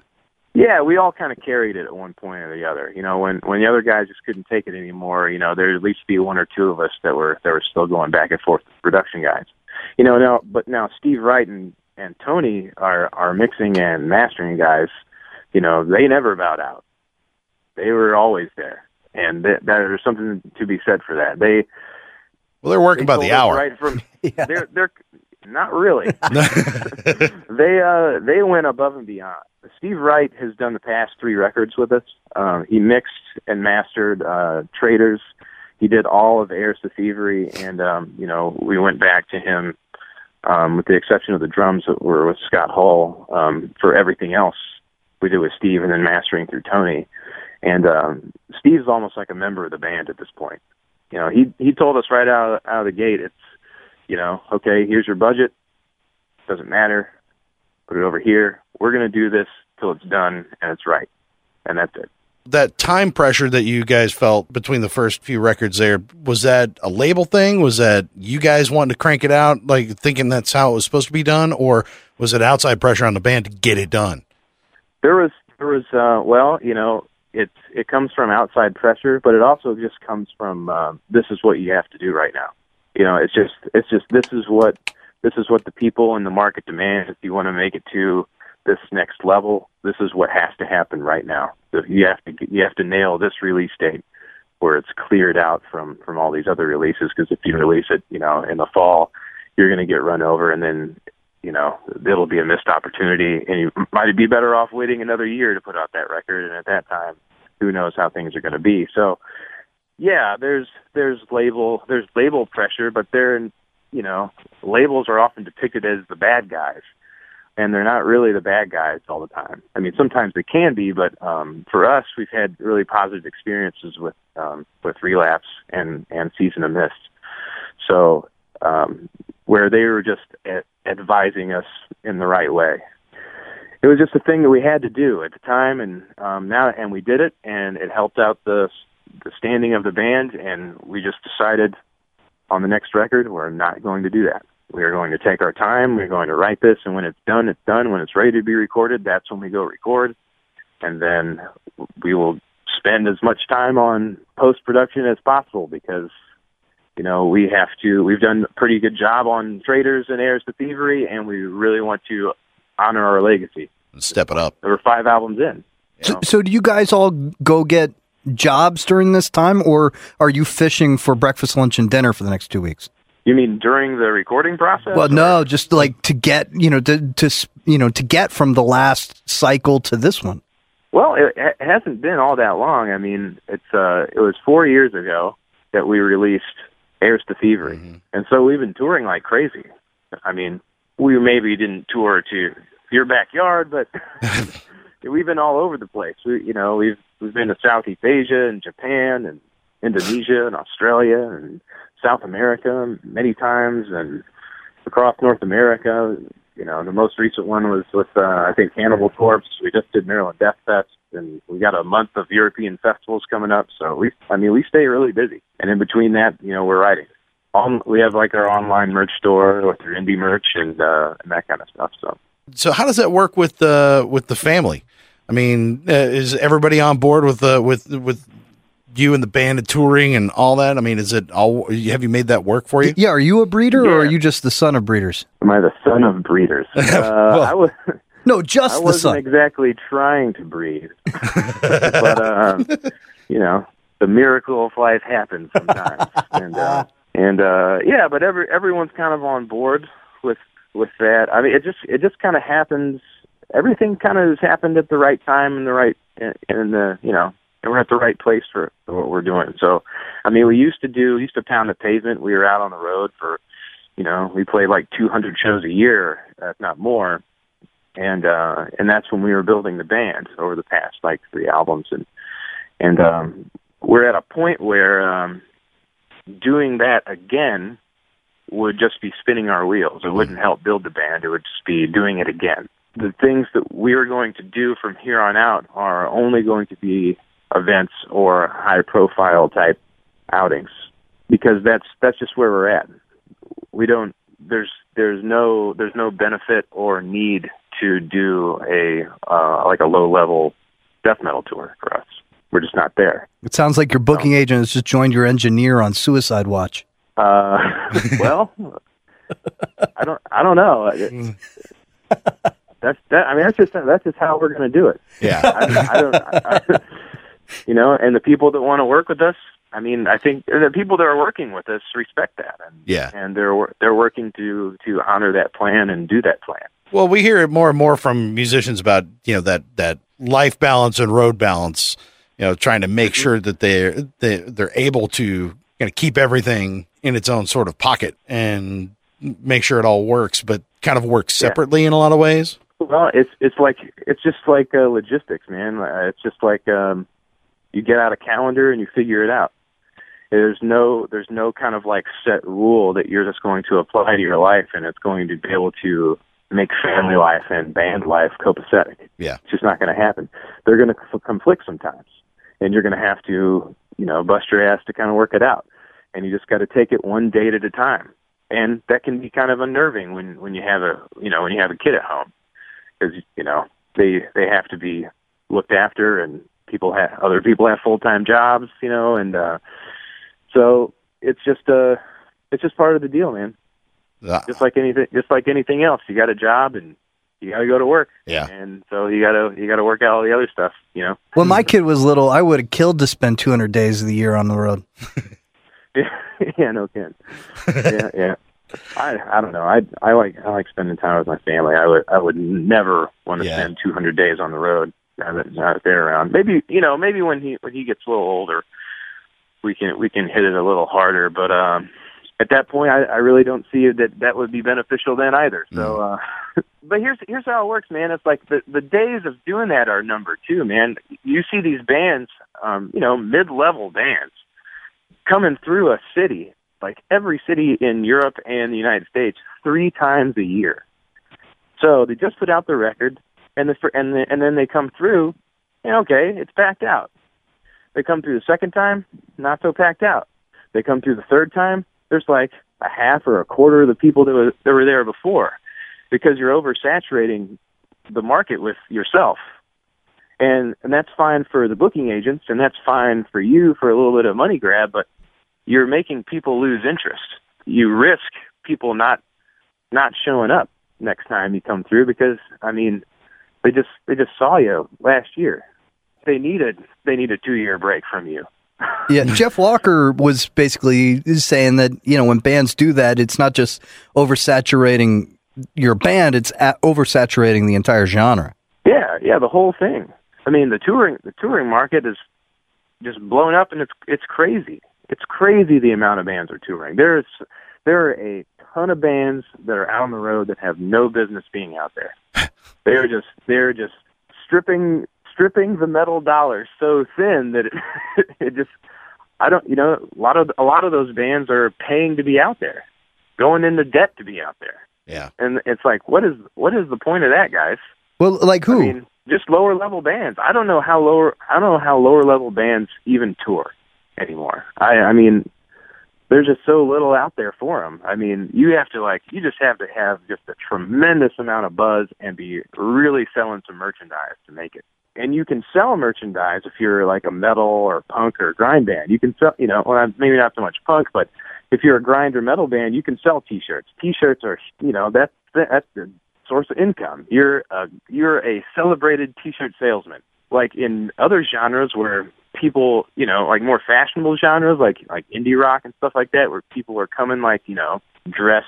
Yeah, we all kind of carried it at one point or the other. You know, when when the other guys just couldn't take it anymore, you know, there'd at least be one or two of us that were that were still going back and forth with production guys. You know, now but now Steve Wright and and Tony are are mixing and mastering guys. You know, they never bowed out. They were always there, and th- there's something to be said for that. They well, they're working they by the hour. Right from [LAUGHS] they're they're not really. [LAUGHS] [LAUGHS] they uh they went above and beyond. Steve Wright has done the past three records with us. Um, he mixed and mastered uh, Traitors. He did all of Heirs to Thievery, and um, you know we went back to him, um, with the exception of the drums that were with Scott Hull. Um, for everything else, we did with Steve, and then mastering through Tony. And um, Steve's almost like a member of the band at this point. You know, he he told us right out out of the gate, it's you know, okay, here's your budget. Doesn't matter. Put it over here. We're going to do this till it's done and it's right. And that's it. that time pressure that you guys felt between the first few records there was that a label thing was that you guys wanting to crank it out like thinking that's how it was supposed to be done or was it outside pressure on the band to get it done There was, there was, uh, well, you know, it's, it comes from outside pressure, but it also just comes from, um, this is what you have to do right now. You know, it's just, it's just, this is what, this is what the people in the market demand. If you want to make it to this next level, this is what has to happen right now. So you have to, you have to nail this release date where it's cleared out from, from all these other releases. Cause if you release it, you know, in the fall, you're going to get run over and then, you know, it'll be a missed opportunity and you might be better off waiting another year to put out that record. And at that time, who knows how things are going to be. So, yeah, there's there's label there's label pressure, but they're you know labels are often depicted as the bad guys. and they're not really the bad guys all the time. I mean, sometimes they can be, but um, for us, we've had really positive experiences with um, with relapse and and season of mist. So um, where they were just a- advising us in the right way. It was just a thing that we had to do at the time, and um, now and we did it, and it helped out the the standing of the band, and we just decided on the next record we're not going to do that. We are going to take our time. We're going to write this, and when it's done, it's done. When it's ready to be recorded, that's when we go record, and then we will spend as much time on post production as possible because you know we have to. We've done a pretty good job on Traitors and Heirs to Thievery, and we really want to honor our legacy. Step it up. There were five albums in. you So, so do you guys all go get jobs during this time, or are you fishing for breakfast, lunch, and dinner for the next two weeks? You mean during the recording process? Well, or- no, just like to get you know to to you know to get from the last cycle to this one. Well, it, it hasn't been all that long. I mean, it's uh, it was four years ago that we released Heirs to Thievery, and so we've been touring like crazy. I mean, we maybe didn't tour to your backyard, but [LAUGHS] we've been all over the place. We, you know, we've we've been to Southeast Asia and Japan and Indonesia and Australia and South America many times and across North America. You know, the most recent one was with uh, I think Cannibal Corpse. We just did Maryland Death Fest, and we got a month of European festivals coming up. So we, I mean, we stay really busy. And in between that, you know, we're writing. On, we have like our online merch store with our indie merch and uh, and that kind of stuff. So So how does that work with the with the family? I mean, uh, is everybody on board with the with with you and the band and touring and all that? I mean, is it all? Have you made that work for you? Yeah, are you a breeder or are you just the son of breeders? am I the son of breeders? [LAUGHS] Uh, I was. [LAUGHS] No, I just the wasn't son. exactly trying to breed, [LAUGHS] but um, you know, the miracle of life happens sometimes, and uh, and uh, yeah, but every everyone's kind of on board with with that. I mean, it just it just kind of happens. Everything kind of has happened at the right time and the right and the you know, and we're at the right place for, for what we're doing. So, I mean, we used to do we used to pound the pavement. We were out on the road for, you know, we played like 200 shows a year, if not more. And uh and that's when we were building the band over the past like three albums. And and um we're at a point where um doing that again would just be spinning our wheels. It wouldn't help build the band. It would just be doing it again the things that we are going to do from here on out are only going to be events or high profile type outings because that's that's just where we're at we don't there's there's no there's no benefit or need to do a uh, like a low level death metal tour for us. We're just not there. It sounds like your booking agent has just joined your engineer on Suicide Watch. Uh, [LAUGHS] well, I don't I don't know. [LAUGHS] That's that. I mean, that's just that's just how we're going to do it. Yeah. I, I don't. I, [LAUGHS] you know, and the people that want to work with us. I mean, I think the people that are working with us respect that, and Yeah. and they're they're working to to honor that plan and do that plan. Well, we hear it more and more from musicians about you know that that life balance and road balance. You know, trying to make mm-hmm. sure that they're they, they're able to kind of keep everything in its own sort of pocket and make sure it all works, but kind of works Yeah. separately in a lot of ways. Well, it's it's like it's just like uh, logistics, man. Uh, It's just like um, you get out a calendar and you figure it out. There's no there's no kind of like set rule that you're just going to apply to your life and it's going to be able to make family life and band life copacetic. Yeah. It's just not going to happen. They're going to c- conflict sometimes, and you're going to have to you know bust your ass to kind of work it out. And you just got to take it one date at a time. And that can be kind of unnerving when when you have a you know when you have a kid at home because you know they they have to be looked after and people have other people have full time jobs you know and uh so it's just uh it's just part of the deal man. Uh, just like anything just like anything else you got a job and you got to go to work. Yeah. and so you got to you got to work out all the other stuff you know? When my kid was little, I would have killed to spend 200 days of the year on the road. [LAUGHS] yeah no kidding. Yeah yeah I I don't know I I like I like spending time with my family I would I would never want to Yeah. spend 200 days on the road now that now that they're around maybe you know maybe when he when he gets a little older we can we can hit it a little harder but um at that point, I, I really don't see that that would be beneficial then either. So, uh, [LAUGHS] but here's here's how it works, man. It's like the the days of doing that are numbered too, man. You see these bands, um, you know, mid level bands coming through a city, like every city in Europe and the United States, three times a year. So they just put out the record, and the and the, and then they come through, and okay, it's packed out. They come through the second time, not so packed out. They come through the third time, there's like a half or a quarter of the people that were, that were there before because you're oversaturating the market with yourself. And and that's fine for the booking agents and that's fine for you for a little bit of money grab, but you're making people lose interest. You risk people not not showing up next time you come through because I mean they just they just saw you last year. They needed they need a two year break from you [LAUGHS] yeah, Jeff Walker was basically saying that you know when bands do that, it's not just oversaturating your band; it's oversaturating the entire genre. Yeah, yeah, the whole thing. I mean, the touring the touring market is just blown up, and it's it's crazy. It's crazy the amount of bands are touring. There's there are a ton of bands that are out on the road that have no business being out there. [LAUGHS] they're just they're just stripping stripping the metal dollar so thin that it, [LAUGHS] it just I don't you know a lot of a lot of those bands are paying to be out there, going into debt to be out there. Yeah, and it's like what is what is the point of that, guys? Well, like who? I mean, just lower level bands. I don't know how lower I don't know how lower level bands even tour anymore. I I mean, there's just so little out there for them. I mean, you have to like you just have to have just a tremendous amount of buzz and be really selling some merchandise to make it and you can sell merchandise if you're like a metal or punk or grind band. You can sell, you know, well, maybe not so much punk, but if you're a grind or metal band, you can sell T-shirts. T-shirts are, you know, that's that's the source of income. You're a you're a celebrated T-shirt salesman. Like in other genres where people, you know, like more fashionable genres, like like indie rock and stuff like that, where people are coming like, you know, dressed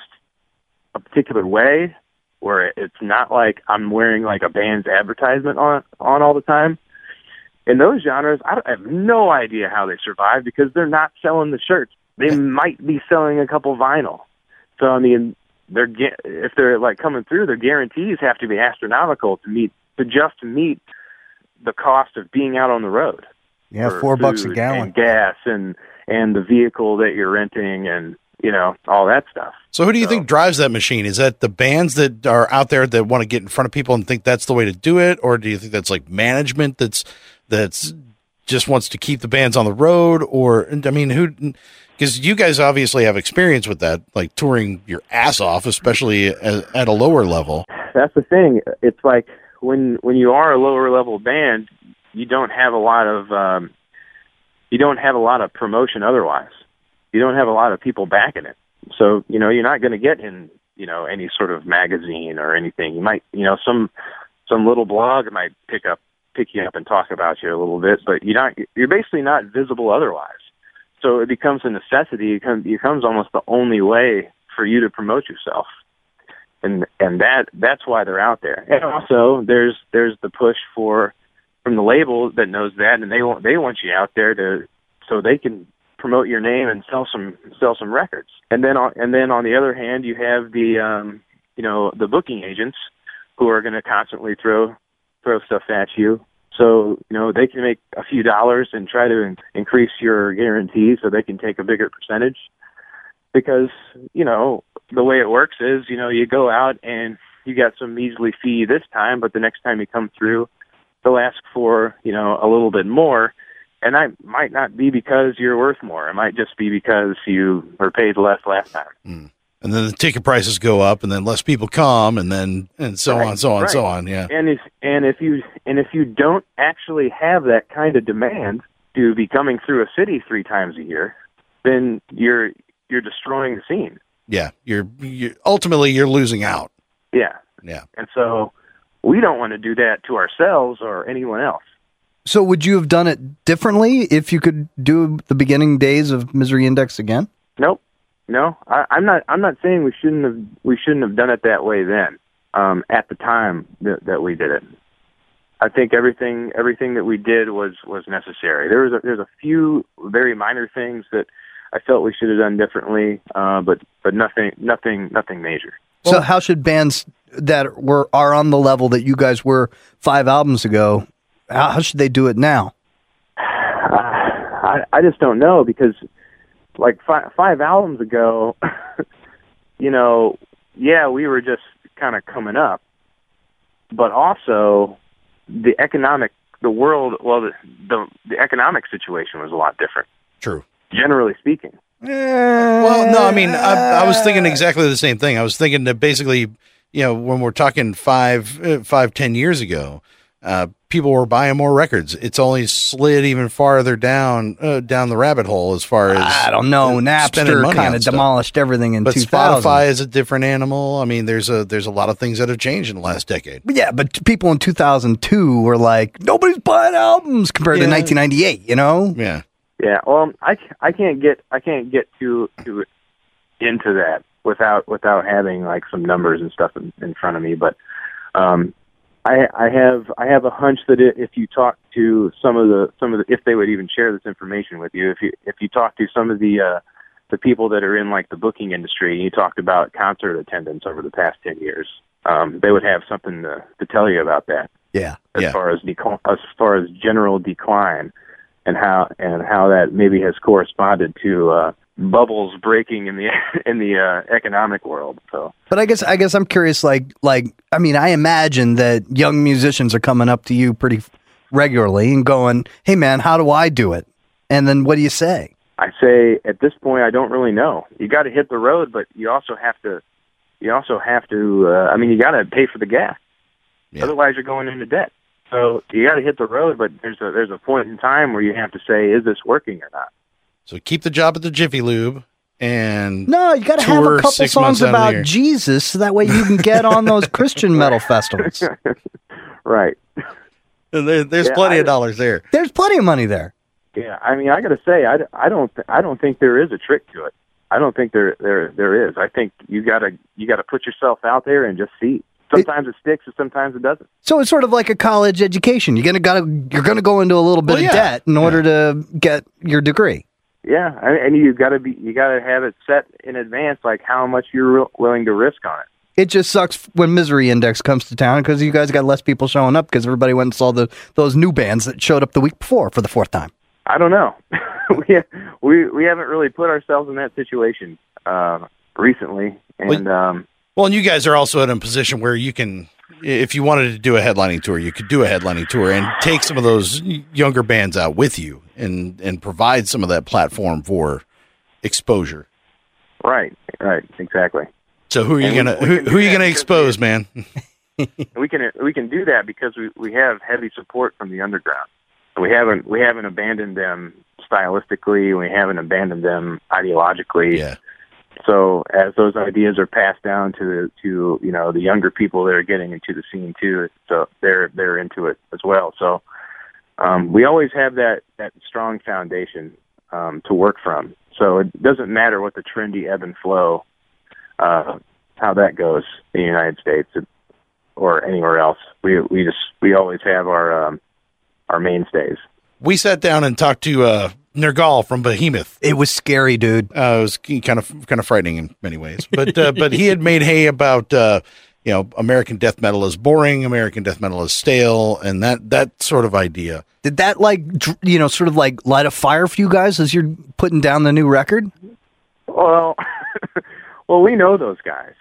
a particular way where it's not like I'm wearing like a band's advertisement on on all the time. In those genres, I, I have no idea how they survive because they're not selling the shirts. They might be selling a couple vinyl. So I mean, they're if they're like coming through, their guarantees have to be astronomical to meet to just meet the cost of being out on the road. Yeah, four bucks a gallon, and gas, and and the vehicle that you're renting, and you know all that stuff. So who do you so, think drives that machine? Is that the bands that are out there that want to get in front of people and think that's the way to do it, or do you think that's like management that's that's just wants to keep the bands on the road? Or I mean, who? Because you guys obviously have experience with that, like touring your ass off, especially at, at a lower level. That's the thing. It's like when when you are a lower level band, you don't have a lot of um, you don't have a lot of promotion otherwise. You don't have a lot of people backing it so, you know, you're not going to get in, you know, any sort of magazine or anything. You might, you know, some some little blog might pick up pick you up and talk about you a little bit, but you're not you're basically not visible otherwise. So it becomes a necessity. It becomes, becomes almost the only way for you to promote yourself, and and that that's why they're out there. And also, there's there's the push for from the label that knows that, and they want they want you out there to so they can promote your name and sell some sell some records. And then on and then on the other hand, you have the um, you know the booking agents who are going to constantly throw throw stuff at you. So you know they can make a few dollars and try to in- increase your guarantee so they can take a bigger percentage. Because you know the way it works is you know you go out and you got some measly fee this time, but the next time you come through, they'll ask for you know a little bit more and that might not be because you're worth more. It might just be because you were paid less last time. Mm. And then the ticket prices go up, and then less people come, and then and so right. on, so on, right. so on. Yeah. And if and if you and if you don't actually have that kind of demand to be coming through a city three times a year, then you're you're destroying the scene. Yeah, you're, you're ultimately you're losing out. Yeah. Yeah. And so we don't want to do that to ourselves or anyone else. So would you have done it differently if you could do the beginning days of Misery Index again? Nope. No, I, I'm not. I'm not saying we shouldn't have. We shouldn't have done it that way then. Um, at the time that, that we did it, I think everything everything that we did was was necessary. There was a, there's a few very minor things that I felt we should have done differently, uh, but but nothing nothing nothing major. so how should bands that were are on the level that you guys were five albums ago? How, how should they do it now? I I just don't know because like five five albums ago, [LAUGHS] you know, yeah, we were just kind of coming up, but also the economic the world well the, the the economic situation was a lot different True. Generally speaking. Well, no, I mean, I, I was thinking exactly the same thing. I was thinking that basically, you know, when we're talking five, uh, five, ten years ago, uh, people were buying more records. It's only slid even farther down, uh, down the rabbit hole as far as I don't know. uh, Napster kind on of stuff. demolished everything in But 2000. Spotify is a different animal. I mean, there's a there's a lot of things that have changed in the last decade. But yeah, but people in 2002 were like, nobody's buying albums compared to 1998. You know? Yeah, Yeah. well, I, I can't get I can't get too too into that without without having like some numbers and stuff in, in front of me. But um, I I have I have a hunch that if you talk to some of the some of the if they would even share this information with you if you if you talk to some of the uh, the people that are in like the booking industry and you talked about concert attendance over the past ten years, um, they would have something to, to tell you about that Yeah. as Yeah. far as decline, as far as general decline, and how and how that maybe has corresponded to uh, bubbles breaking in the [LAUGHS] in the uh, economic world. So But I guess I guess I'm curious. Like like I mean, I imagine that young musicians are coming up to you pretty regularly and going, "Hey, man, how do I do it?" And then what do you say? I say at this point, I don't really know. You got to hit the road, but you also have to you also have to. Uh, I mean, you got to pay for the gas. Yeah. Otherwise, you're going into debt. So you got to hit the road, but there's a there's a point in time where you have to say, is this working or not? So keep the job at the Jiffy Lube and No, you got to have a couple songs months out of the about. Jesus, so that way you can get on those [LAUGHS] Christian metal festivals. [LAUGHS] Right. there, there's Yeah, plenty I- of dollars there. There's plenty of money there. Yeah, I mean, I got to say, I, I don't th- I don't think there is a trick to it. I don't think there there there is. I think you gotta you gotta put yourself out there and just see. Sometimes it, sticks, and sometimes it doesn't. So it's sort of like a college education. You're gonna gotta you're gonna go into a little bit Well, yeah. of debt in order to get your degree. Yeah, and, and you got to be you got to have it set in advance, like how much you're wi- willing to risk on it. It just sucks when Misery Index comes to town because you guys got less people showing up because everybody went and saw the those new bands that showed up the week before for the fourth time. I don't know. [LAUGHS] we we we haven't really put ourselves in that situation uh, recently, and um, Well, and you guys are also in a position where you can, if you wanted to do a headlining tour, you could do a headlining tour and take some of those younger bands out with you and and provide some of that platform for exposure. right, right, exactly. So who are you And gonna we who, who are you gonna expose, man? [LAUGHS] we can we can do that because we we have heavy support from the underground. We haven't we haven't abandoned them stylistically. We haven't abandoned them ideologically. Yeah, So as those ideas are passed down to the to you know the younger people that are getting into the scene too, so they're they're into it as well. So um, we always have that that strong foundation um, to work from. So it doesn't matter what the trendy ebb and flow, uh, how that goes in the United States or anywhere else. We we just we always have our um, our mainstays. we sat down and talked to uh, Nergal from Behemoth. It was scary, dude. Uh, it was kind of kind of frightening in many ways, but uh, but he had made hay about uh, you know American death metal is boring, American death metal is stale, and that that sort of idea. Did that like you know sort of like light a fire for you guys as you're putting down the new record? Well, [LAUGHS] well, we know those guys.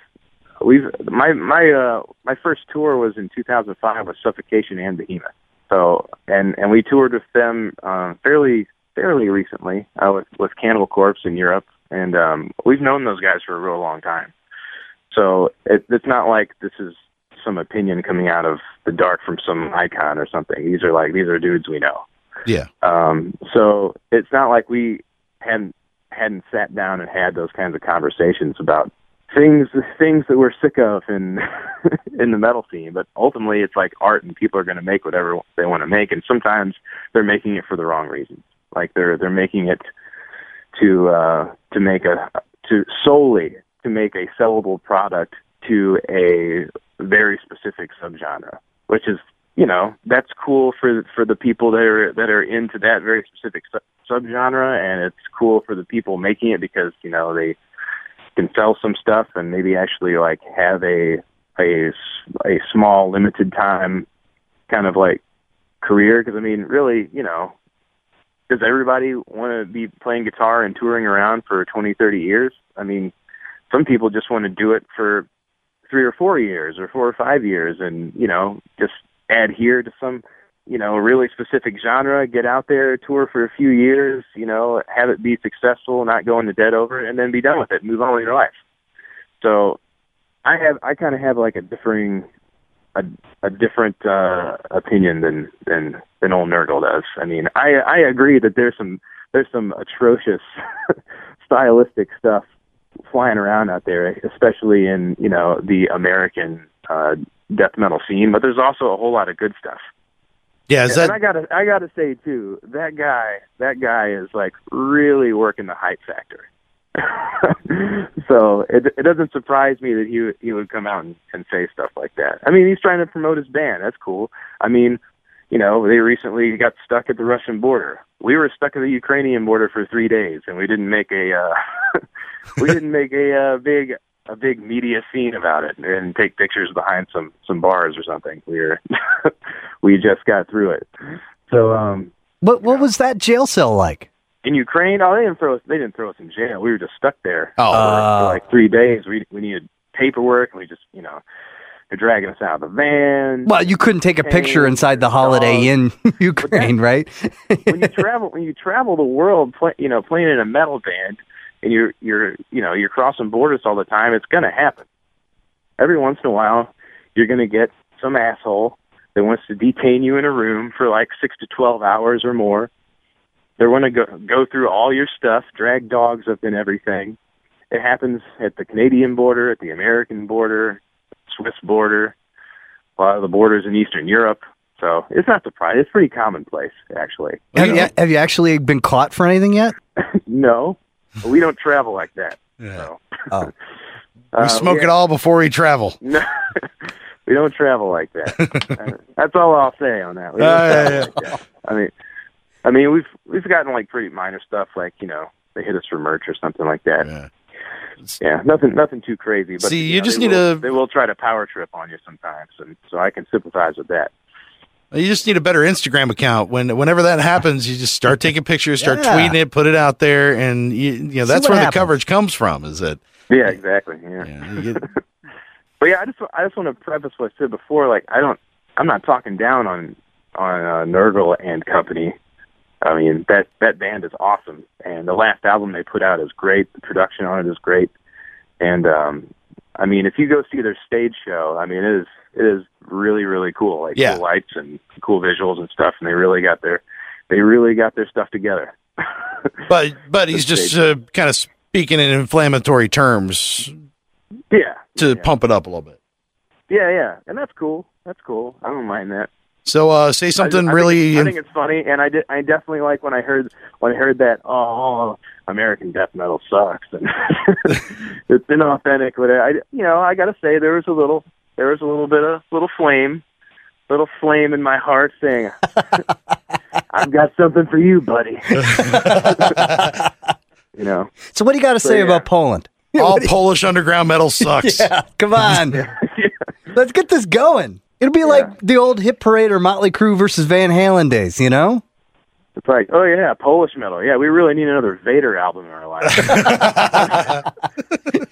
We've my my uh my first tour was in 2005 with Suffocation and Behemoth. So and and we toured with them uh, fairly fairly recently uh, with with Cannibal Corpse in Europe, and um we've known those guys for a real long time. So it, it's not like this is some opinion coming out of the dark from some icon or something. These are like these are dudes we know. Yeah, Um, so it's not like we hadn't hadn't sat down and had those kinds of conversations about things things that we're sick of in [LAUGHS] in the metal scene. But ultimately, it's like art, and people are going to make whatever they want to make, and sometimes they're making it for the wrong reasons. Like they're they're making it to uh, to make a to solely to make a sellable product to a very specific subgenre, which is you know that's cool for for the people that are that are into that very specific sub- subgenre, and it's cool for the people making it because you know they can sell some stuff and maybe actually like have a a a small limited time kind of like career. Because I mean, really, you know, does everybody want to be playing guitar and touring around for twenty, thirty years? I mean, some people just want to do it for three or four years or four or five years and you know just adhere to some you know really specific genre get out there tour for a few years you know have it be successful not go into debt over it and then be done with it move on with your life so i have i kind of have like a differing a a different uh opinion than than than old Nergal does i mean i i agree that there's some there's some atrocious [LAUGHS] stylistic stuff flying around out there, especially in you know the American uh, death metal scene. But there's also a whole lot of good stuff. Yeah, is and I gotta I gotta say too, that guy that guy is like really working the hype factor. [LAUGHS] so it it doesn't surprise me that he would- he would come out and, and say stuff like that. I mean, he's trying to promote his band. That's cool. I mean, you know, they recently got stuck at the Russian border. We were stuck at the Ukrainian border for three days, and we didn't make a uh, [LAUGHS] we didn't make a uh, big a big media scene about it and take pictures behind some some bars or something. We were [LAUGHS] we just got through it. So um What what was that jail cell like? In Ukraine, oh, they didn't throw us. They didn't throw us in jail. We were just stuck there Oh. for, for like three days. We we needed paperwork, and we just you know they're dragging us out of the van. Well, you couldn't take a picture inside the Holiday Inn Ukraine, right? when you travel when you travel the world, play, you know, playing in a metal band, and you're you're you know you're crossing borders all the time, it's gonna happen. Every once in a while, you're gonna get some asshole that wants to detain you in a room for like six to twelve hours or more. They're going to go go through all your stuff, drag dogs up and everything. It happens at the Canadian border, at the American border, Swiss border, a lot of the borders in Eastern Europe. So it's not surprising. It's pretty commonplace, actually. have, you, have you actually been caught for anything yet? [LAUGHS] No, we don't travel like that. So. Oh. [LAUGHS] Uh, we smoke yeah, it all before we travel? [LAUGHS] No, we don't travel like that. Uh, That's all I'll say on that. Uh, yeah, yeah. like that. I mean, I mean, we've we've gotten like pretty minor stuff, like you know, they hit us for merch or something like that. Yeah. Yeah, nothing, nothing too crazy. But See, you know, just need will, to- They will try to power trip on you sometimes, and so I can sympathize with that. You just need a better Instagram account. When whenever that happens, you just start taking pictures, start Yeah. tweeting it, put it out there, and you, you know See that's where happens. the coverage comes from. Is it? Yeah, exactly. Yeah. yeah, get- [LAUGHS] But yeah, I just I just want to preface what I said before. Like, I don't, I'm not talking down on on uh, Nergal and company. I mean that that band is awesome, and the last album they put out is great. The production on it is great, and um, I mean if you go see their stage show, I mean it is it is really really cool. Like Yeah. cool lights and cool visuals and stuff, and they really got their they really got their stuff together. [LAUGHS] but but he's just uh, kind of speaking in inflammatory terms yeah, to yeah. pump it up a little bit. yeah, yeah, and that's cool. That's cool. I don't mind that. So uh, say something I, just- I really. Think, I think it's funny, and I did. I definitely like when I heard when I heard that. Oh, American death metal sucks, and [LAUGHS] it's inauthentic. But I, you know, I got to say there was a little, there was a little bit of little flame, little flame in my heart saying, [LAUGHS] "I've got something for you, buddy." [LAUGHS] you know, So what do you got to say yeah. about Poland? all Polish underground metal sucks. Yeah, come on. Let's get this going. It'll be like the old Hit Parade or Motley Crue versus Van Halen days, you know? it's like, oh yeah, Polish metal. Yeah, we really need another Vader album in our life. [LAUGHS]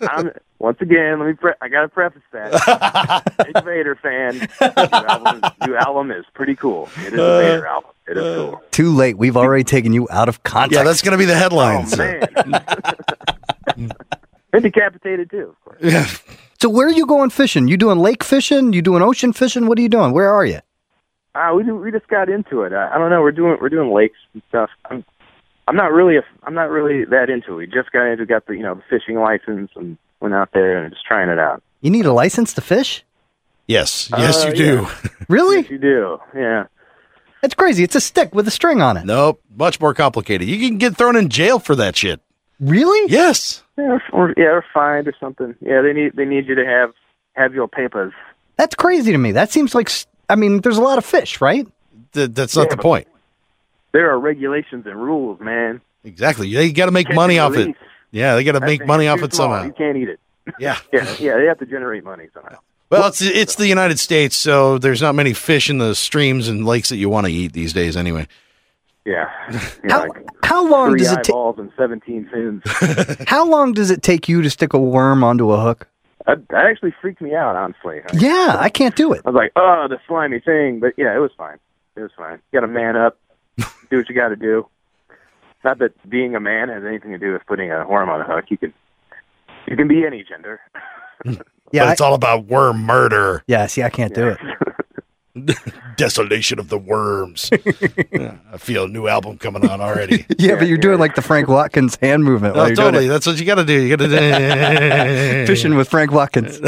I'm, once again, let me. Pre- I gotta preface that. [LAUGHS] Big Vader fan. New album, new album is pretty cool. It is a Vader album. It is cool. Too late. We've already taken you out of context. Yeah, that's going to be the Oh headlines. man. [LAUGHS] and decapitated too. Of course. Yeah. So where are you going fishing? You doing lake fishing? You doing ocean fishing? What are you doing? Where are you? Uh, we we just got into it. I, I don't know. We're doing we're doing lakes and stuff. I'm I'm not really a, I'm not really that into it. We just got into got the you know the fishing license and went out there and just trying it out. You need a license to fish? Yes. Yes, Uh, you do. [LAUGHS] Really? Yes, you do. Yeah. That's crazy. It's a stick with a string on it. Nope. Much more complicated. You can get thrown in jail for that shit. Really? Yes. Yeah, or yeah, or fined or something. Yeah, they need they need you to have have your papers. That's crazy to me. That seems like I mean, there's a lot of fish, right? Th- that's not Yeah, the point. There are regulations and rules, man. Exactly. They got to make Catch money and off it. Yeah, they got to make money off it somehow. You can't eat it. [LAUGHS] Yeah. [LAUGHS] Yeah, yeah, they have to generate money somehow. Well, it's it's the United States, so there's not many fish in the streams and lakes that you want to eat these days, anyway. Yeah. [LAUGHS] Yeah, How like how long three does it take? eyeballs and 17 fins. [LAUGHS] How long does it take you to stick a worm onto a hook? that, that actually freaked me out, honestly. I, Yeah, I can't do it. I was like, oh, the slimy thing. But yeah, it was fine. It was fine. You got to man up, [LAUGHS] do what you got to do. Not that being a man has anything to do with putting a worm on a hook. You can, you can be any gender. Yeah, but I, it's all about worm murder, yeah. See, I can't do it. [LAUGHS] desolation of the worms. [LAUGHS] Yeah, I feel a new album coming on already. [LAUGHS] Yeah, but you're doing like the Frank Watkins hand movement while No, you're doing totally. That's what you got to do. You got to Fishing with Frank Watkins.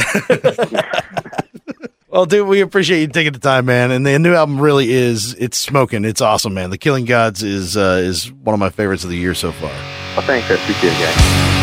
Well, dude, we appreciate you taking the time, man. And the new album really is it's smoking. It's awesome, man. The Killing Gods is uh, is one of my favorites of the year so far. Well, thanks. I appreciate it, guys.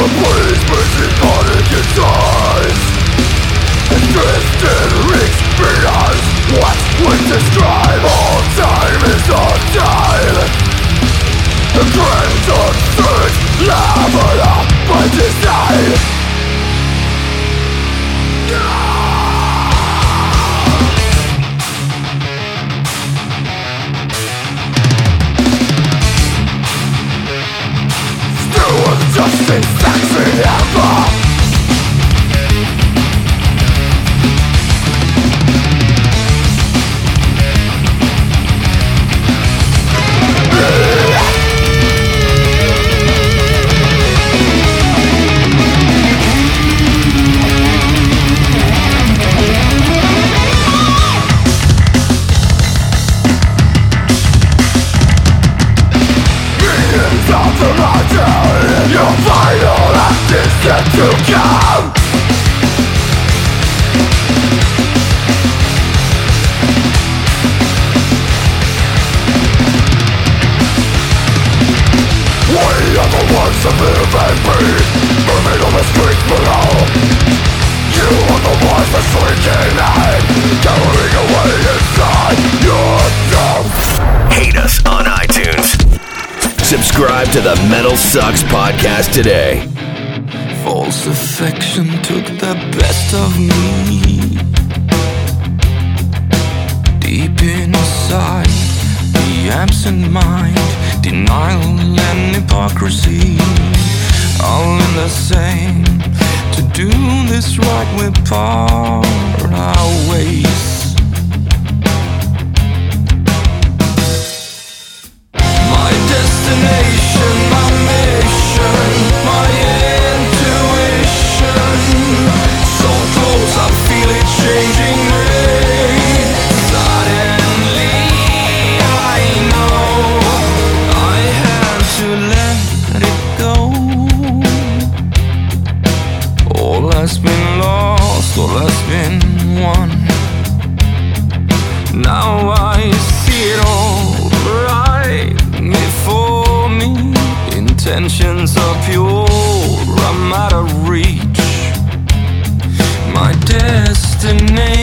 A police missing panic inside And twisted reach beyond what we describe All time is on time The crimson surge leveled up by design Still with justice, sexy ever to the Metal Sucks podcast today. False affection took the best of me. Deep inside, the absent mind, denial and hypocrisy, all in the same. To do this right, we part our ways. All has been won. Now I see it all right before me. Intentions are pure, I'm out of reach. My destination,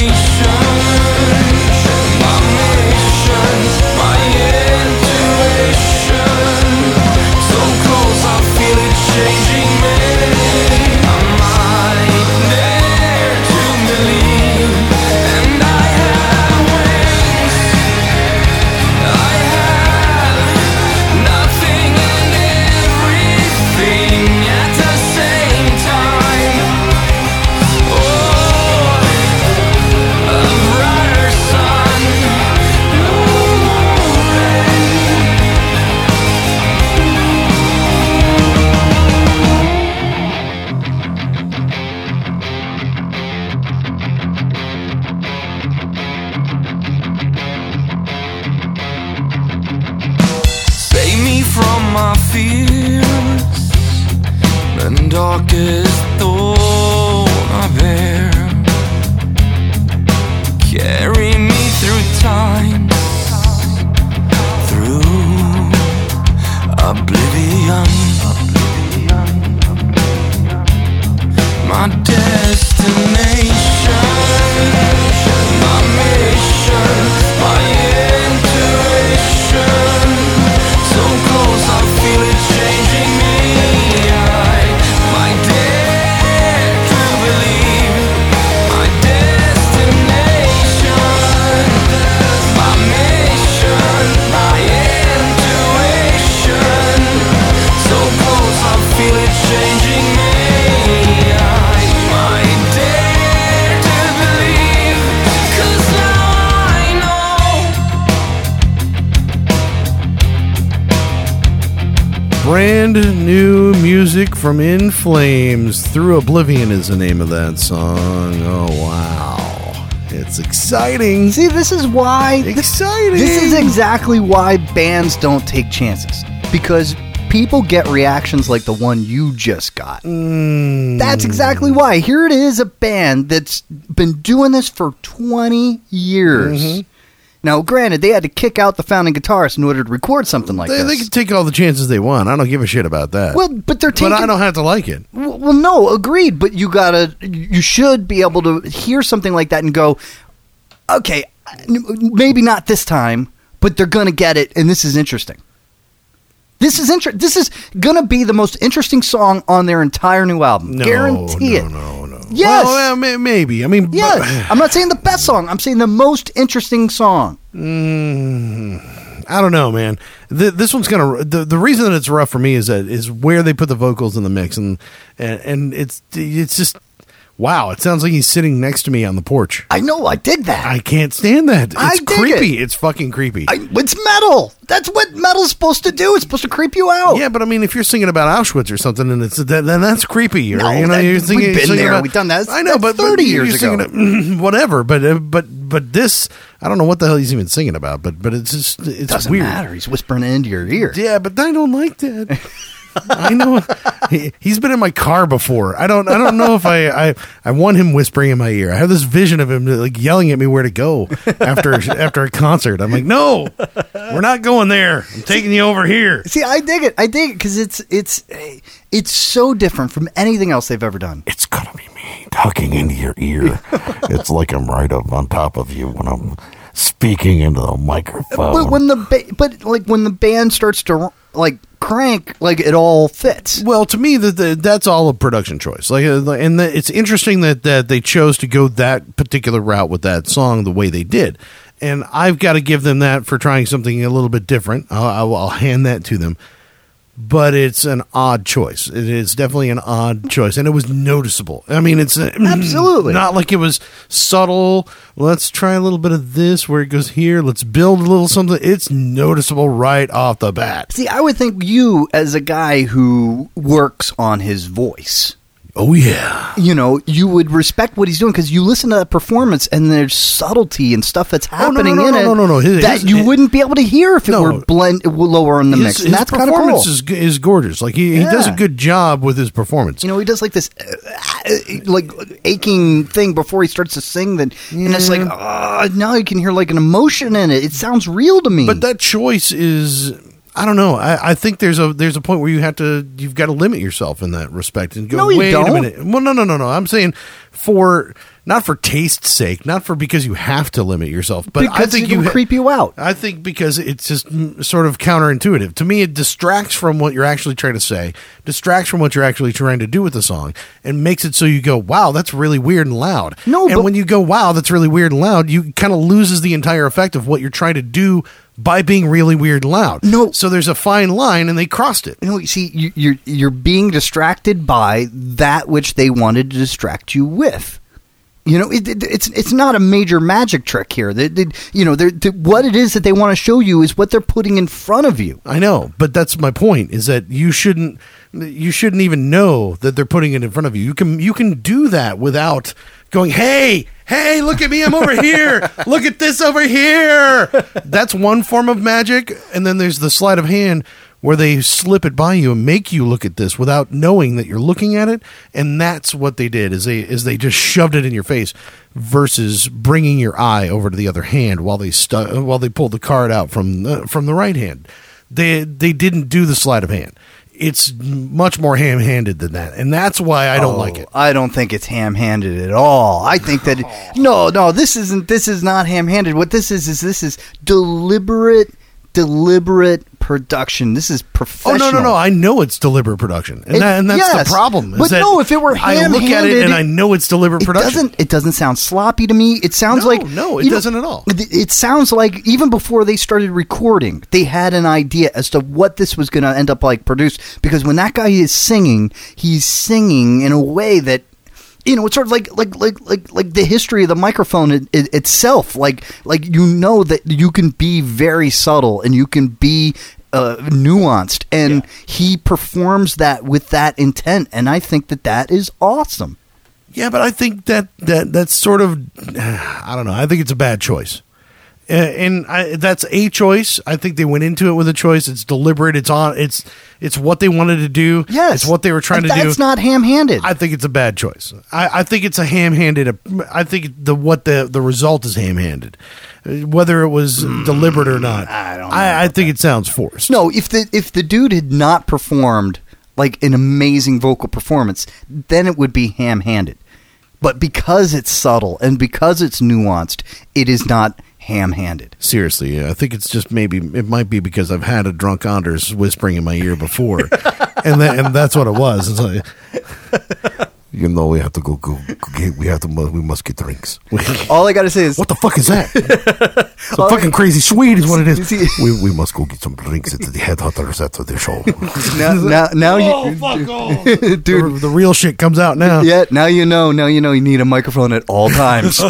from In Flames. Through Oblivion is the name of that song. Oh, wow. It's exciting. See, this is why. Exciting. This is exactly why bands don't take chances. Because people get reactions like the one you just got. Mm. That's exactly why. Here it is, a band that's been doing this for 20 years. Mm-hmm. Now, granted, they had to kick out the founding guitarist in order to record something like They, they this. can take all the chances they want. I don't give a shit about that. well, but they're taking. but I don't have to like it. Well, well, no, agreed. But you gotta, you should be able to hear something like that and go, okay, maybe not this time, but they're gonna get it, and this is interesting. This is inter- This is gonna be the most interesting song on their entire new album. No, Guarantee no, it. No, no, Yes. Well, may- maybe. I mean, Yes, but- [SIGHS] I'm not saying the best song. I'm saying the most interesting song. Mm, I don't know, man. Th this one's gonna. The, the reason that it's rough for me is that is where they put the vocals in the mix, and and, and it's it's just wow. It sounds like he's sitting next to me on the porch. I know. I dig that. I can't stand that. It's I creepy. it. It's fucking creepy. I, it's metal. That's what metal's supposed to do. It's supposed to creep you out. yeah, but I mean, if you're singing about Auschwitz or something, and it's then, then that's creepy. Or No, you know, that- you're we've singing, been singing there. about- We've done that. I know, but 30 but years it- [CLEARS THROAT] whatever. But uh, but but this, I don't know what the hell he's even singing about. But but it's just it's doesn't weird. matter. He's whispering into your ear. Yeah, but I don't like that. [LAUGHS] I know he, he's been in my car before. I don't I don't know if I, I I want him whispering in my ear. I have this vision of him like yelling at me where to go after after a concert. I'm like, no, we're not going there. I'm taking you over here. See, I dig it. I dig it because it's it's it's so different from anything else they've ever done. It's gonna be me talking into your ear. [LAUGHS] it's like I'm right up on top of you when I'm speaking into the microphone. But when the ba- but like when the band starts to like crank, like it all fits. Well, to me, the, the, that's all a production choice. Like, uh, and the, it's interesting that that they chose to go that particular route with that song the way they did. And I've got to give them that for trying something a little bit different. I'll, I'll, I'll hand that to them. But it's an odd choice. It is definitely an odd choice, and it was noticeable. I mean, it's uh, Absolutely. not like it was subtle. Let's try a little bit of this where it goes here. Let's build a little something. It's noticeable right off the bat. See, I would think you, as a guy who works on his voice, Oh yeah. you know, you would respect what he's doing because you listen to that performance and there's subtlety and stuff that's Oh, no, no, happening no, in no, it no, no, no. His- that his- you wouldn't be able to hear if it No. were blend lower in the his, mix, and his that's kind of cool. performance is, is gorgeous. Like he, he does a good job with his performance. You know, he does like this, uh, uh, like aching thing before he starts to sing. That and it's like, oh, now you can hear like an emotion in it. It sounds real to me. but that choice is, I don't know. I, I think there's a there's a point where you have to you've got to limit yourself in that respect and go. No, you Wait don't. a minute. Well, no, no, no, no. I'm saying for not for taste's sake, not for because you have to limit yourself, but I Because think it'll you creep you out. I think because it's just sort of counterintuitive. To me, it distracts from what you're actually trying to say, distracts from what you're actually trying to do with the song, and makes it so you go, wow, that's really weird and loud. No, and but- when you go, wow, that's really weird and loud, you kind of loses the entire effect of what you're trying to do by being really weird and loud. No. So there's a fine line, and they crossed it. You you see, you, you're you're being distracted by that which they wanted to distract you with. You know, it, it- it's it's not a major magic trick here. They, they, you know, they, what it is that they want to show you is what they're putting in front of you. I know, but that's my point. Is that you shouldn't you shouldn't even know that they're putting it in front of you. You can you can do that without going, "Hey, hey, look at me, I'm over here. [LAUGHS] Look at this over here." That's one form of magic, and then there's the sleight of hand where they slip it by you and make you look at this without knowing that you're looking at it, and that's what they did. Is they is they just shoved it in your face versus bringing your eye over to the other hand while they stu- while they pulled the card out from the, from the right hand they they didn't do the sleight of hand. It's much more ham-handed than that, and that's why I don't Oh, like it. I don't think it's ham-handed at all. I think that no, no, this isn't. This is not ham-handed. What this is is this is deliberate, deliberate production. This is professional. Oh no no no! I know it's deliberate production, and, It- that, and that's yes. the problem. is But no, if it were I look at it and I know it's deliberate production. It doesn't. It doesn't sound sloppy to me. It sounds No, like no, it doesn't at all. It, it sounds like even before they started recording, they had an idea as to what this was going to end up like produced. Because when that guy is singing, he's singing in a way that. You know, it's sort of like like like like like the history of the microphone it, it, itself. Like like you know that you can be very subtle and you can be uh, nuanced, and he performs that with that intent, and I think that that is awesome. Yeah, but I think that that that's sort of [SIGHS] I don't know. I think it's a bad choice. Uh, and I, that's a choice. I think they went into it with a choice. It's deliberate. It's on. It's it's what they wanted to do. Yes, it's what they were trying to do. That's not ham-handed. I think it's a bad choice. I, I think it's a ham-handed. I think the what the the result is ham-handed, Uh, whether it was deliberate or not. I don't know I, I think it sounds forced. no, if the if the dude had not performed like an amazing vocal performance, then it would be ham-handed. But because it's subtle and because it's nuanced, it is not ham-handed. seriously, I think it's just maybe it might be because I've had a drunk Anders whispering in my ear before, [LAUGHS] and that, and that's what it was. It's like, You know, we have to go, go, go get, we have to, we must get drinks. [LAUGHS] All I got to say is what the fuck is that? [LAUGHS] Some fucking crazy sweet is what it is. [LAUGHS] See, we, we must go get some drinks at the headhunters after the show. now, now, now you, oh, The, dude. the real shit comes out now. Yeah, now you know. Now you know you need a microphone at all times.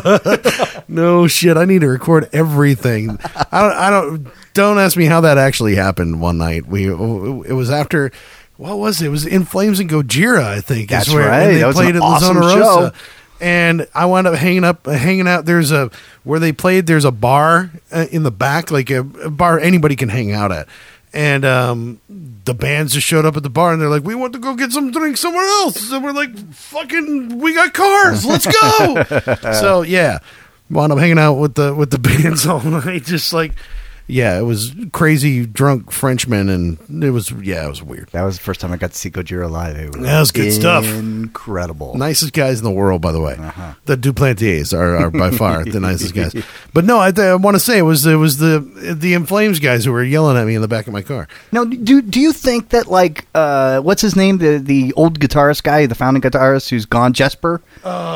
No shit, I need to record everything. I don't. I don't. Don't ask me how that actually happened. One night, we it was after. What was it? It was in Flames and Gojira, I think. That's where, right. They That played at La awesome Zona Rosa. show. And I wound up hanging up, hanging out. There's a where they played. There's a bar uh, in the back, like a, a bar anybody can hang out at. and um, the bands just showed up at the bar, and they're like, "We want to go get some drinks somewhere else," and we're like, "Fucking, we got cars, let's go!" [LAUGHS] so yeah, wound up hanging out with the with the [LAUGHS] bands all night, just like. Yeah, it was crazy drunk Frenchmen, and it was yeah, it was weird. That was the first time I got to see Gojira live. It That was good stuff. Incredible. nicest guys in the world, by the way. Uh-huh. The Duplantiers are, are by far the nicest guys. [LAUGHS] But no, I, I want to say it was it was the the In Flames guys who were yelling at me in the back of my car. Now, do do you think that like uh, what's his name the the old guitarist guy, the founding guitarist who's gone, Jesper,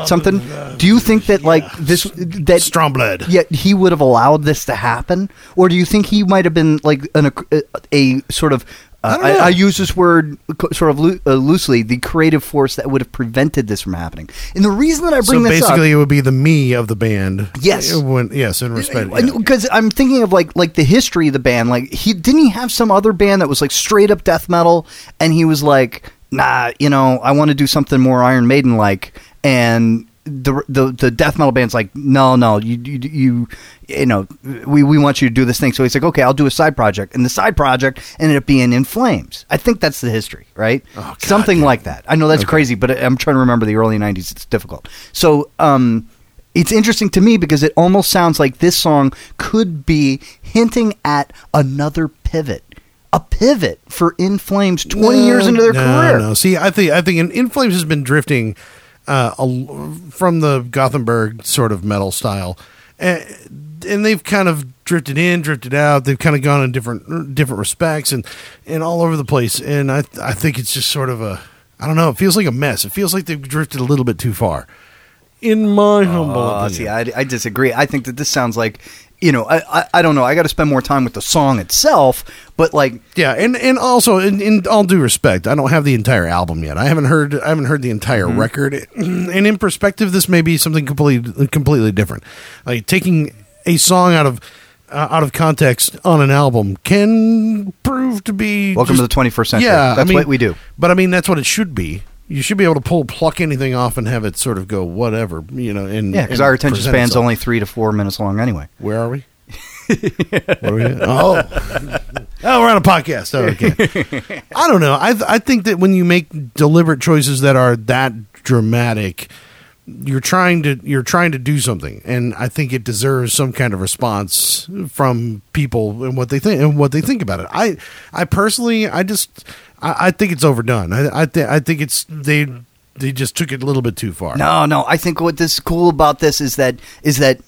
something? do you think that like this that Strömblad. yeah he would have allowed this to happen, or do you think he might have been like an, a, a sort of uh, I, know. I use this word sort of loo- uh, loosely, the creative force that would have prevented this from happening. And the reason that I So bring this up, basically, it would be the me of the band. Yes. When, yes, in respect. yeah. because I'm thinking of like like the history of the band. Like he didn't he have some other band that was like straight up death metal, and he was like, nah, you know, I want to do something more Iron Maiden like, and. The, the the death metal band's like no no you you you you know we, we want you to do this thing. So he's like okay I'll do a side project. And the side project ended up being in flames. I think that's the history right? Oh, something like that. I know that's crazy but I'm trying to remember the early 90s it's difficult. So um it's interesting to me because it almost sounds like this song could be hinting at another pivot. A pivot for In Flames 20 years into their no, career. No, see, I think I think In, In Flames has been drifting uh, from the Gothenburg sort of metal style, and, and they've kind of drifted in, drifted out. They've kind of gone in different different respects and and all over the place. And I I think it's just sort of a I don't know. It feels like a mess. It feels like they've drifted a little bit too far. In my humble Oh, opinion. see, I, I disagree. I think that this sounds like, you know, I, I, I don't know. I got to spend more time with the song itself, but like, Yeah, and and also in, in all due respect, I don't have the entire album yet. I haven't heard I haven't heard the entire Mm-hmm. record. [CLEARS THROAT] And in perspective, this may be something completely completely different. Like taking a song out of uh, out of context on an album can prove to be welcome just- to the 21st century. Yeah, That's I mean, what we do. But I mean, that's what it should be. You should be able to pull pluck anything off and have it sort of go whatever, you know. And Yeah, because our attention span's itself. only three to four minutes long anyway. Where are we? [LAUGHS] What are we doing? Oh, oh, we're on a podcast. Oh, okay. [LAUGHS] I don't know. I I think that when you make deliberate choices that are that dramatic, you're trying to you're trying to do something, and I think it deserves some kind of response from people and what they think and what they think about it. I I personally, I just I, I think it's overdone. I I, th- I think it's they they just took it a little bit too far. No, no. I think what this cool about this is that is that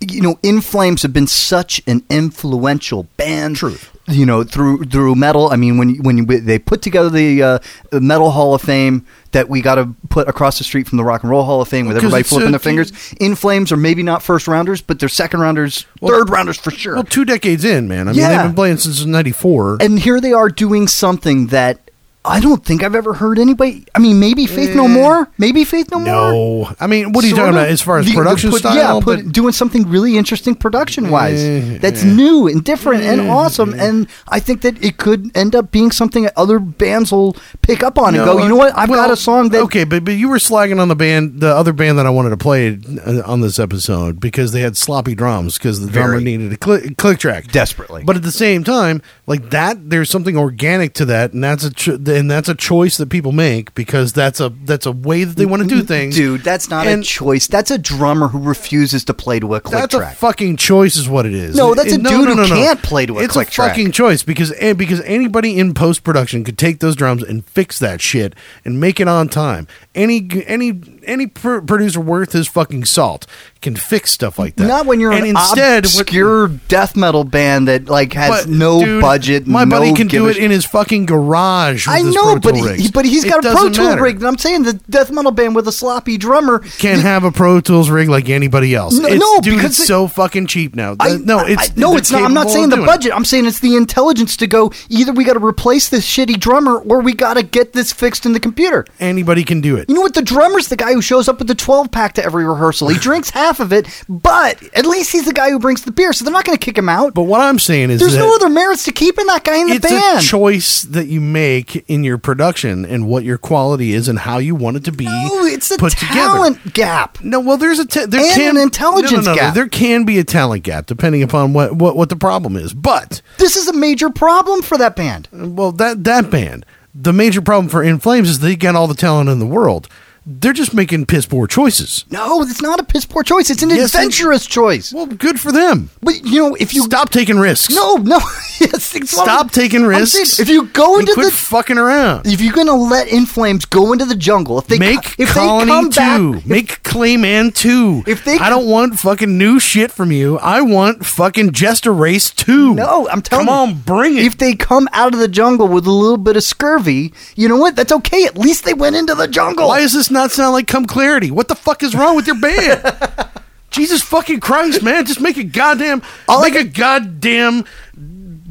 you know, In Flames have been such an influential band. Truth. You know, through through metal. I mean, when when they put together the uh, Metal Hall of Fame that we got to put across the street from the Rock and Roll Hall of Fame with everybody flipping their fingers. In Flames are maybe not first rounders, but they're second rounders, third rounders for sure. Well, two decades in, man. I mean, Yeah. they've been playing since '94. and here they are doing something that I don't think I've ever heard anybody. I mean, maybe Faith No More, maybe Faith No, More. No, I mean, what are you Sort talking of. about as far as The- production put- style? Yeah, put, But- doing something really interesting production wise. Eh, that's eh. new and different and awesome. And I think that it could end up being something that other bands will pick up on and go. You know what? I've well, got a song that okay, but but you were slagging on the band, the other band that I wanted to play uh, on this episode because they had sloppy drums because the drummer Very. needed a click, click track Desperately. But at the same time, like that, there's something organic to that, and that's a cho- and that's a choice that people make because that's a that's a way that they want to do things, Dude, that's not a choice. That's a drummer who refuses to play to a click That's track. a fucking choice, is what it is. No, that's a It- dude who can't play to a it's click a track. fucking choice because because anybody in post production could take those drums and fix that shit and make it on time. Any any any pr- producer worth his fucking salt can fix stuff like that. Not when you're and an instead what- obscure death metal band that like has but, no dude, budget. My no buddy can do it sh- in his fucking garage. I his know, Pro but Tool he, rigs. but he's It got a Pro doesn't Tool matter. rig. And I'm saying the death metal band with a sloppy drummer Can't have a Pro Tools rig like anybody else. No, It's- no, dude, because it's it- so fucking cheap now. I, no, I- it's no, it's not. I'm not saying the doing it. budget. I'm saying it's the intelligence to go. Either we got to replace this shitty drummer, or we got to get this fixed in the computer. Anybody can do it. You know what? The drummer's the guy who shows up with the 12 pack to every rehearsal. He [LAUGHS] drinks half of it, but at least he's the guy who brings the beer, so they're not going to kick him out. But what I'm saying is There's that no other merits to keeping that guy in the it's band. a choice that you make in your production and what your quality is and how you want it to be No, it's a put talent together. gap. No, well, there's a te- there And can an intelligence no, no, gap. There can be a talent gap depending upon what, what what the problem is. But This is a major problem for that band. well, that that band, the major problem for In Flames is they got all the talent in the world. They're just making piss poor choices. No, it's not a piss poor choice. It's an Yes, it- adventurous choice. Well, good for them. But you know, if you Stop taking risks. no, no, [LAUGHS] yes, Stop taking risks. saying, if you go into quit the fucking around. if you're gonna let In Flames go into the jungle, if they Make if Colony they come two. back, Make Clayman two. If they- I don't want fucking new shit from you. I want fucking Jester Race two. No, I'm telling Come you. on, bring it. If they come out of the jungle with a little bit of scurvy, you know what? That's okay. At least they went into the jungle. Why does this not sound like Come Clarity? What the fuck is wrong with your band? [LAUGHS] Jesus fucking Christ, man! Just make a goddamn, All I make a goddamn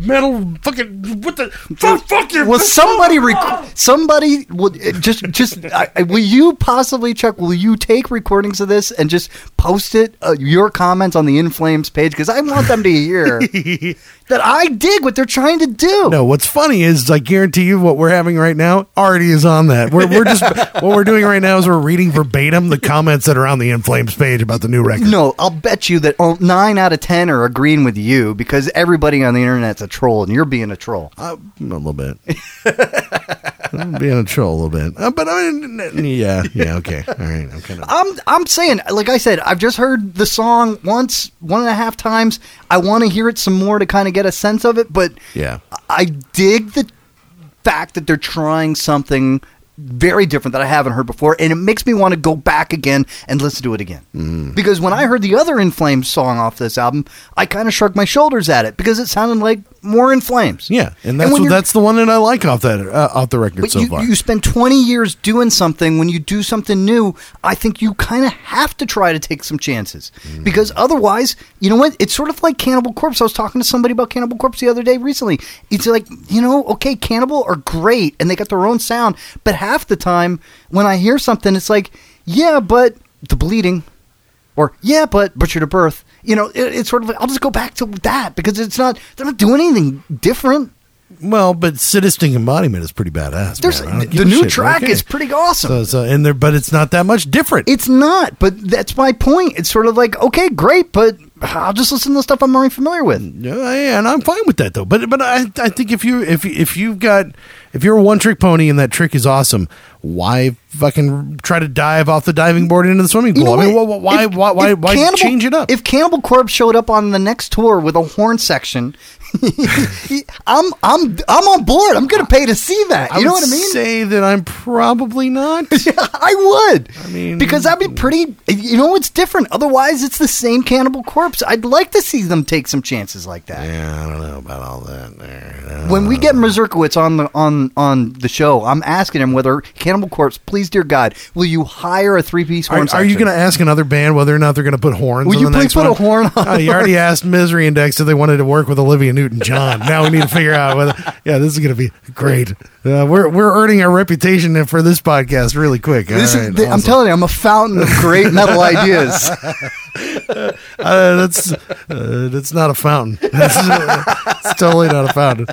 metal fucking what the fuck, fuck your Will somebody rec- somebody will uh, just just [LAUGHS] I I- will you possibly Chuck will you take recordings of this and just post it uh, your comments on the In Flames page because I want them to hear [LAUGHS] that I dig what they're trying to do. No, what's funny is I guarantee you what we're having right now already is on that. We're, we're just [LAUGHS] what we're doing right now is we're reading verbatim the comments that are on the In Flames page about the new record. No, I'll bet you that oh, nine out of ten are agreeing with you because everybody on the internet's a troll and you're being a troll. Uh, a little bit. [LAUGHS] I'm being a troll a little bit, uh, but I mean, yeah, yeah, okay, all right. I'm kind of [LAUGHS] I'm I'm saying, like I said, I've just heard the song once, one and a half times. I want to hear it some more to kind of get a sense of it, but yeah. I dig the fact that they're trying something very different that I haven't heard before, and it makes me want to go back again and listen to it again. Mm. Because when I heard the other In Flames song off this album, I kind of shrugged my shoulders at it because it sounded like more In Flames. Yeah, and that's what, that's the one that I like off that uh, off the record But so you, far. you spend 20 years doing something. When you do something new, I think you kind of have to try to take some chances. Mm. Because otherwise, you know what? It's sort of like Cannibal Corpse. I was talking to somebody about Cannibal Corpse the other day recently. It's like, you know, okay, Cannibal are great and they got their own sound. But half the time, when I hear something, it's like, yeah, but the bleeding. Or, yeah, but Butchered at Birth. You know, it, it's sort of like, I'll just go back to that because it's not, they're not doing anything different. well, but sadistic embodiment is pretty badass. The new shit. track Okay. is pretty awesome. So, so and there, but it's not that much different. It's not, but that's my point. It's sort of like, okay, great, but [SIGHS] I'll just listen to the stuff I'm already familiar with. Yeah, yeah, and I'm fine with that though. But but I I think if you if if you've got if you're a one trick pony and that trick is awesome, why fucking try to dive off the diving board into the swimming pool? You know I mean, what? why why If- why why, if why Cannibal- change it up? If Cannibal Corpse showed up on the next tour with a horn section, [LAUGHS] I'm I'm I'm on board. I'm going to pay to see that. I You know would what I mean? Say that I'm probably not. [LAUGHS] I would. I mean- because that'd be pretty. You know what's different? Otherwise, it's the same Cannibal Corpse. I'd like to see them take some chances like that. yeah, I don't know about all that. There. When we get Mazurkiewicz on the on on the show, I'm asking him whether Cannibal Corpse, please, dear God, will you hire a three piece horn Are, are you going to ask another band whether or not they're going to put horns? Will on you the please next put a horn on [LAUGHS] Oh, you already [LAUGHS] asked Misery Index if they wanted to work with Olivia Newton John. now we need to figure out whether. Yeah, this is going to be great. Uh, we're we're earning our reputation for this podcast really quick. This All is, right, th- I'm telling you, I'm a fountain of great metal [LAUGHS] ideas. Uh, that's uh, that's not a fountain. [LAUGHS] That's, uh, it's totally not a fountain.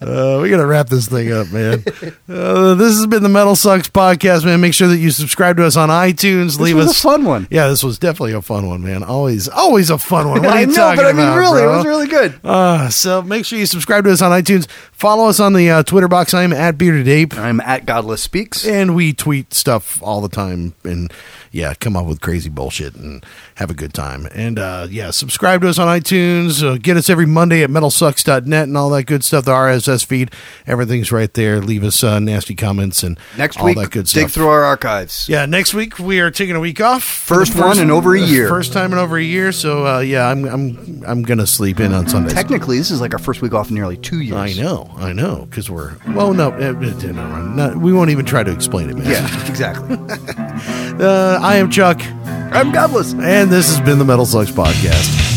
Uh, we got to wrap this thing up, man. Uh, this has been the Metal Sucks podcast, man. Make sure that you subscribe to us on iTunes. Leave was a us fun one. Yeah, this was definitely a fun one, man. Always, always a fun one. What are I know, talking but I mean, about, really, bro? it was really good. Uh, so make sure you subscribe to us on iTunes. Follow us on the uh, Twitter box. I am at Bearded Ape. I'm at Godless Speaks. And we tweet stuff all the time and yeah, come up with crazy bullshit and have a good time. And uh, yeah, subscribe to us on iTunes. Uh, get us every Monday at metalsucks.net and all that good stuff. The RSS feed, everything's right there. Leave us uh, nasty comments and Next all week, that good stuff. dig through our archives. Yeah, next week we are taking a week off. For First one in over a uh, year. First time in over a year. So uh, yeah, I'm I'm I'm gonna sleep in on Sundays. Technically, this is like our first week off in nearly two years. I know, I know, because we're well. No, never mind. Not- we won't even try to explain it, man. Yeah, [LAUGHS] exactly. [LAUGHS] I am Chuck, I'm Godless. and this has been the Metal Sucks Podcast.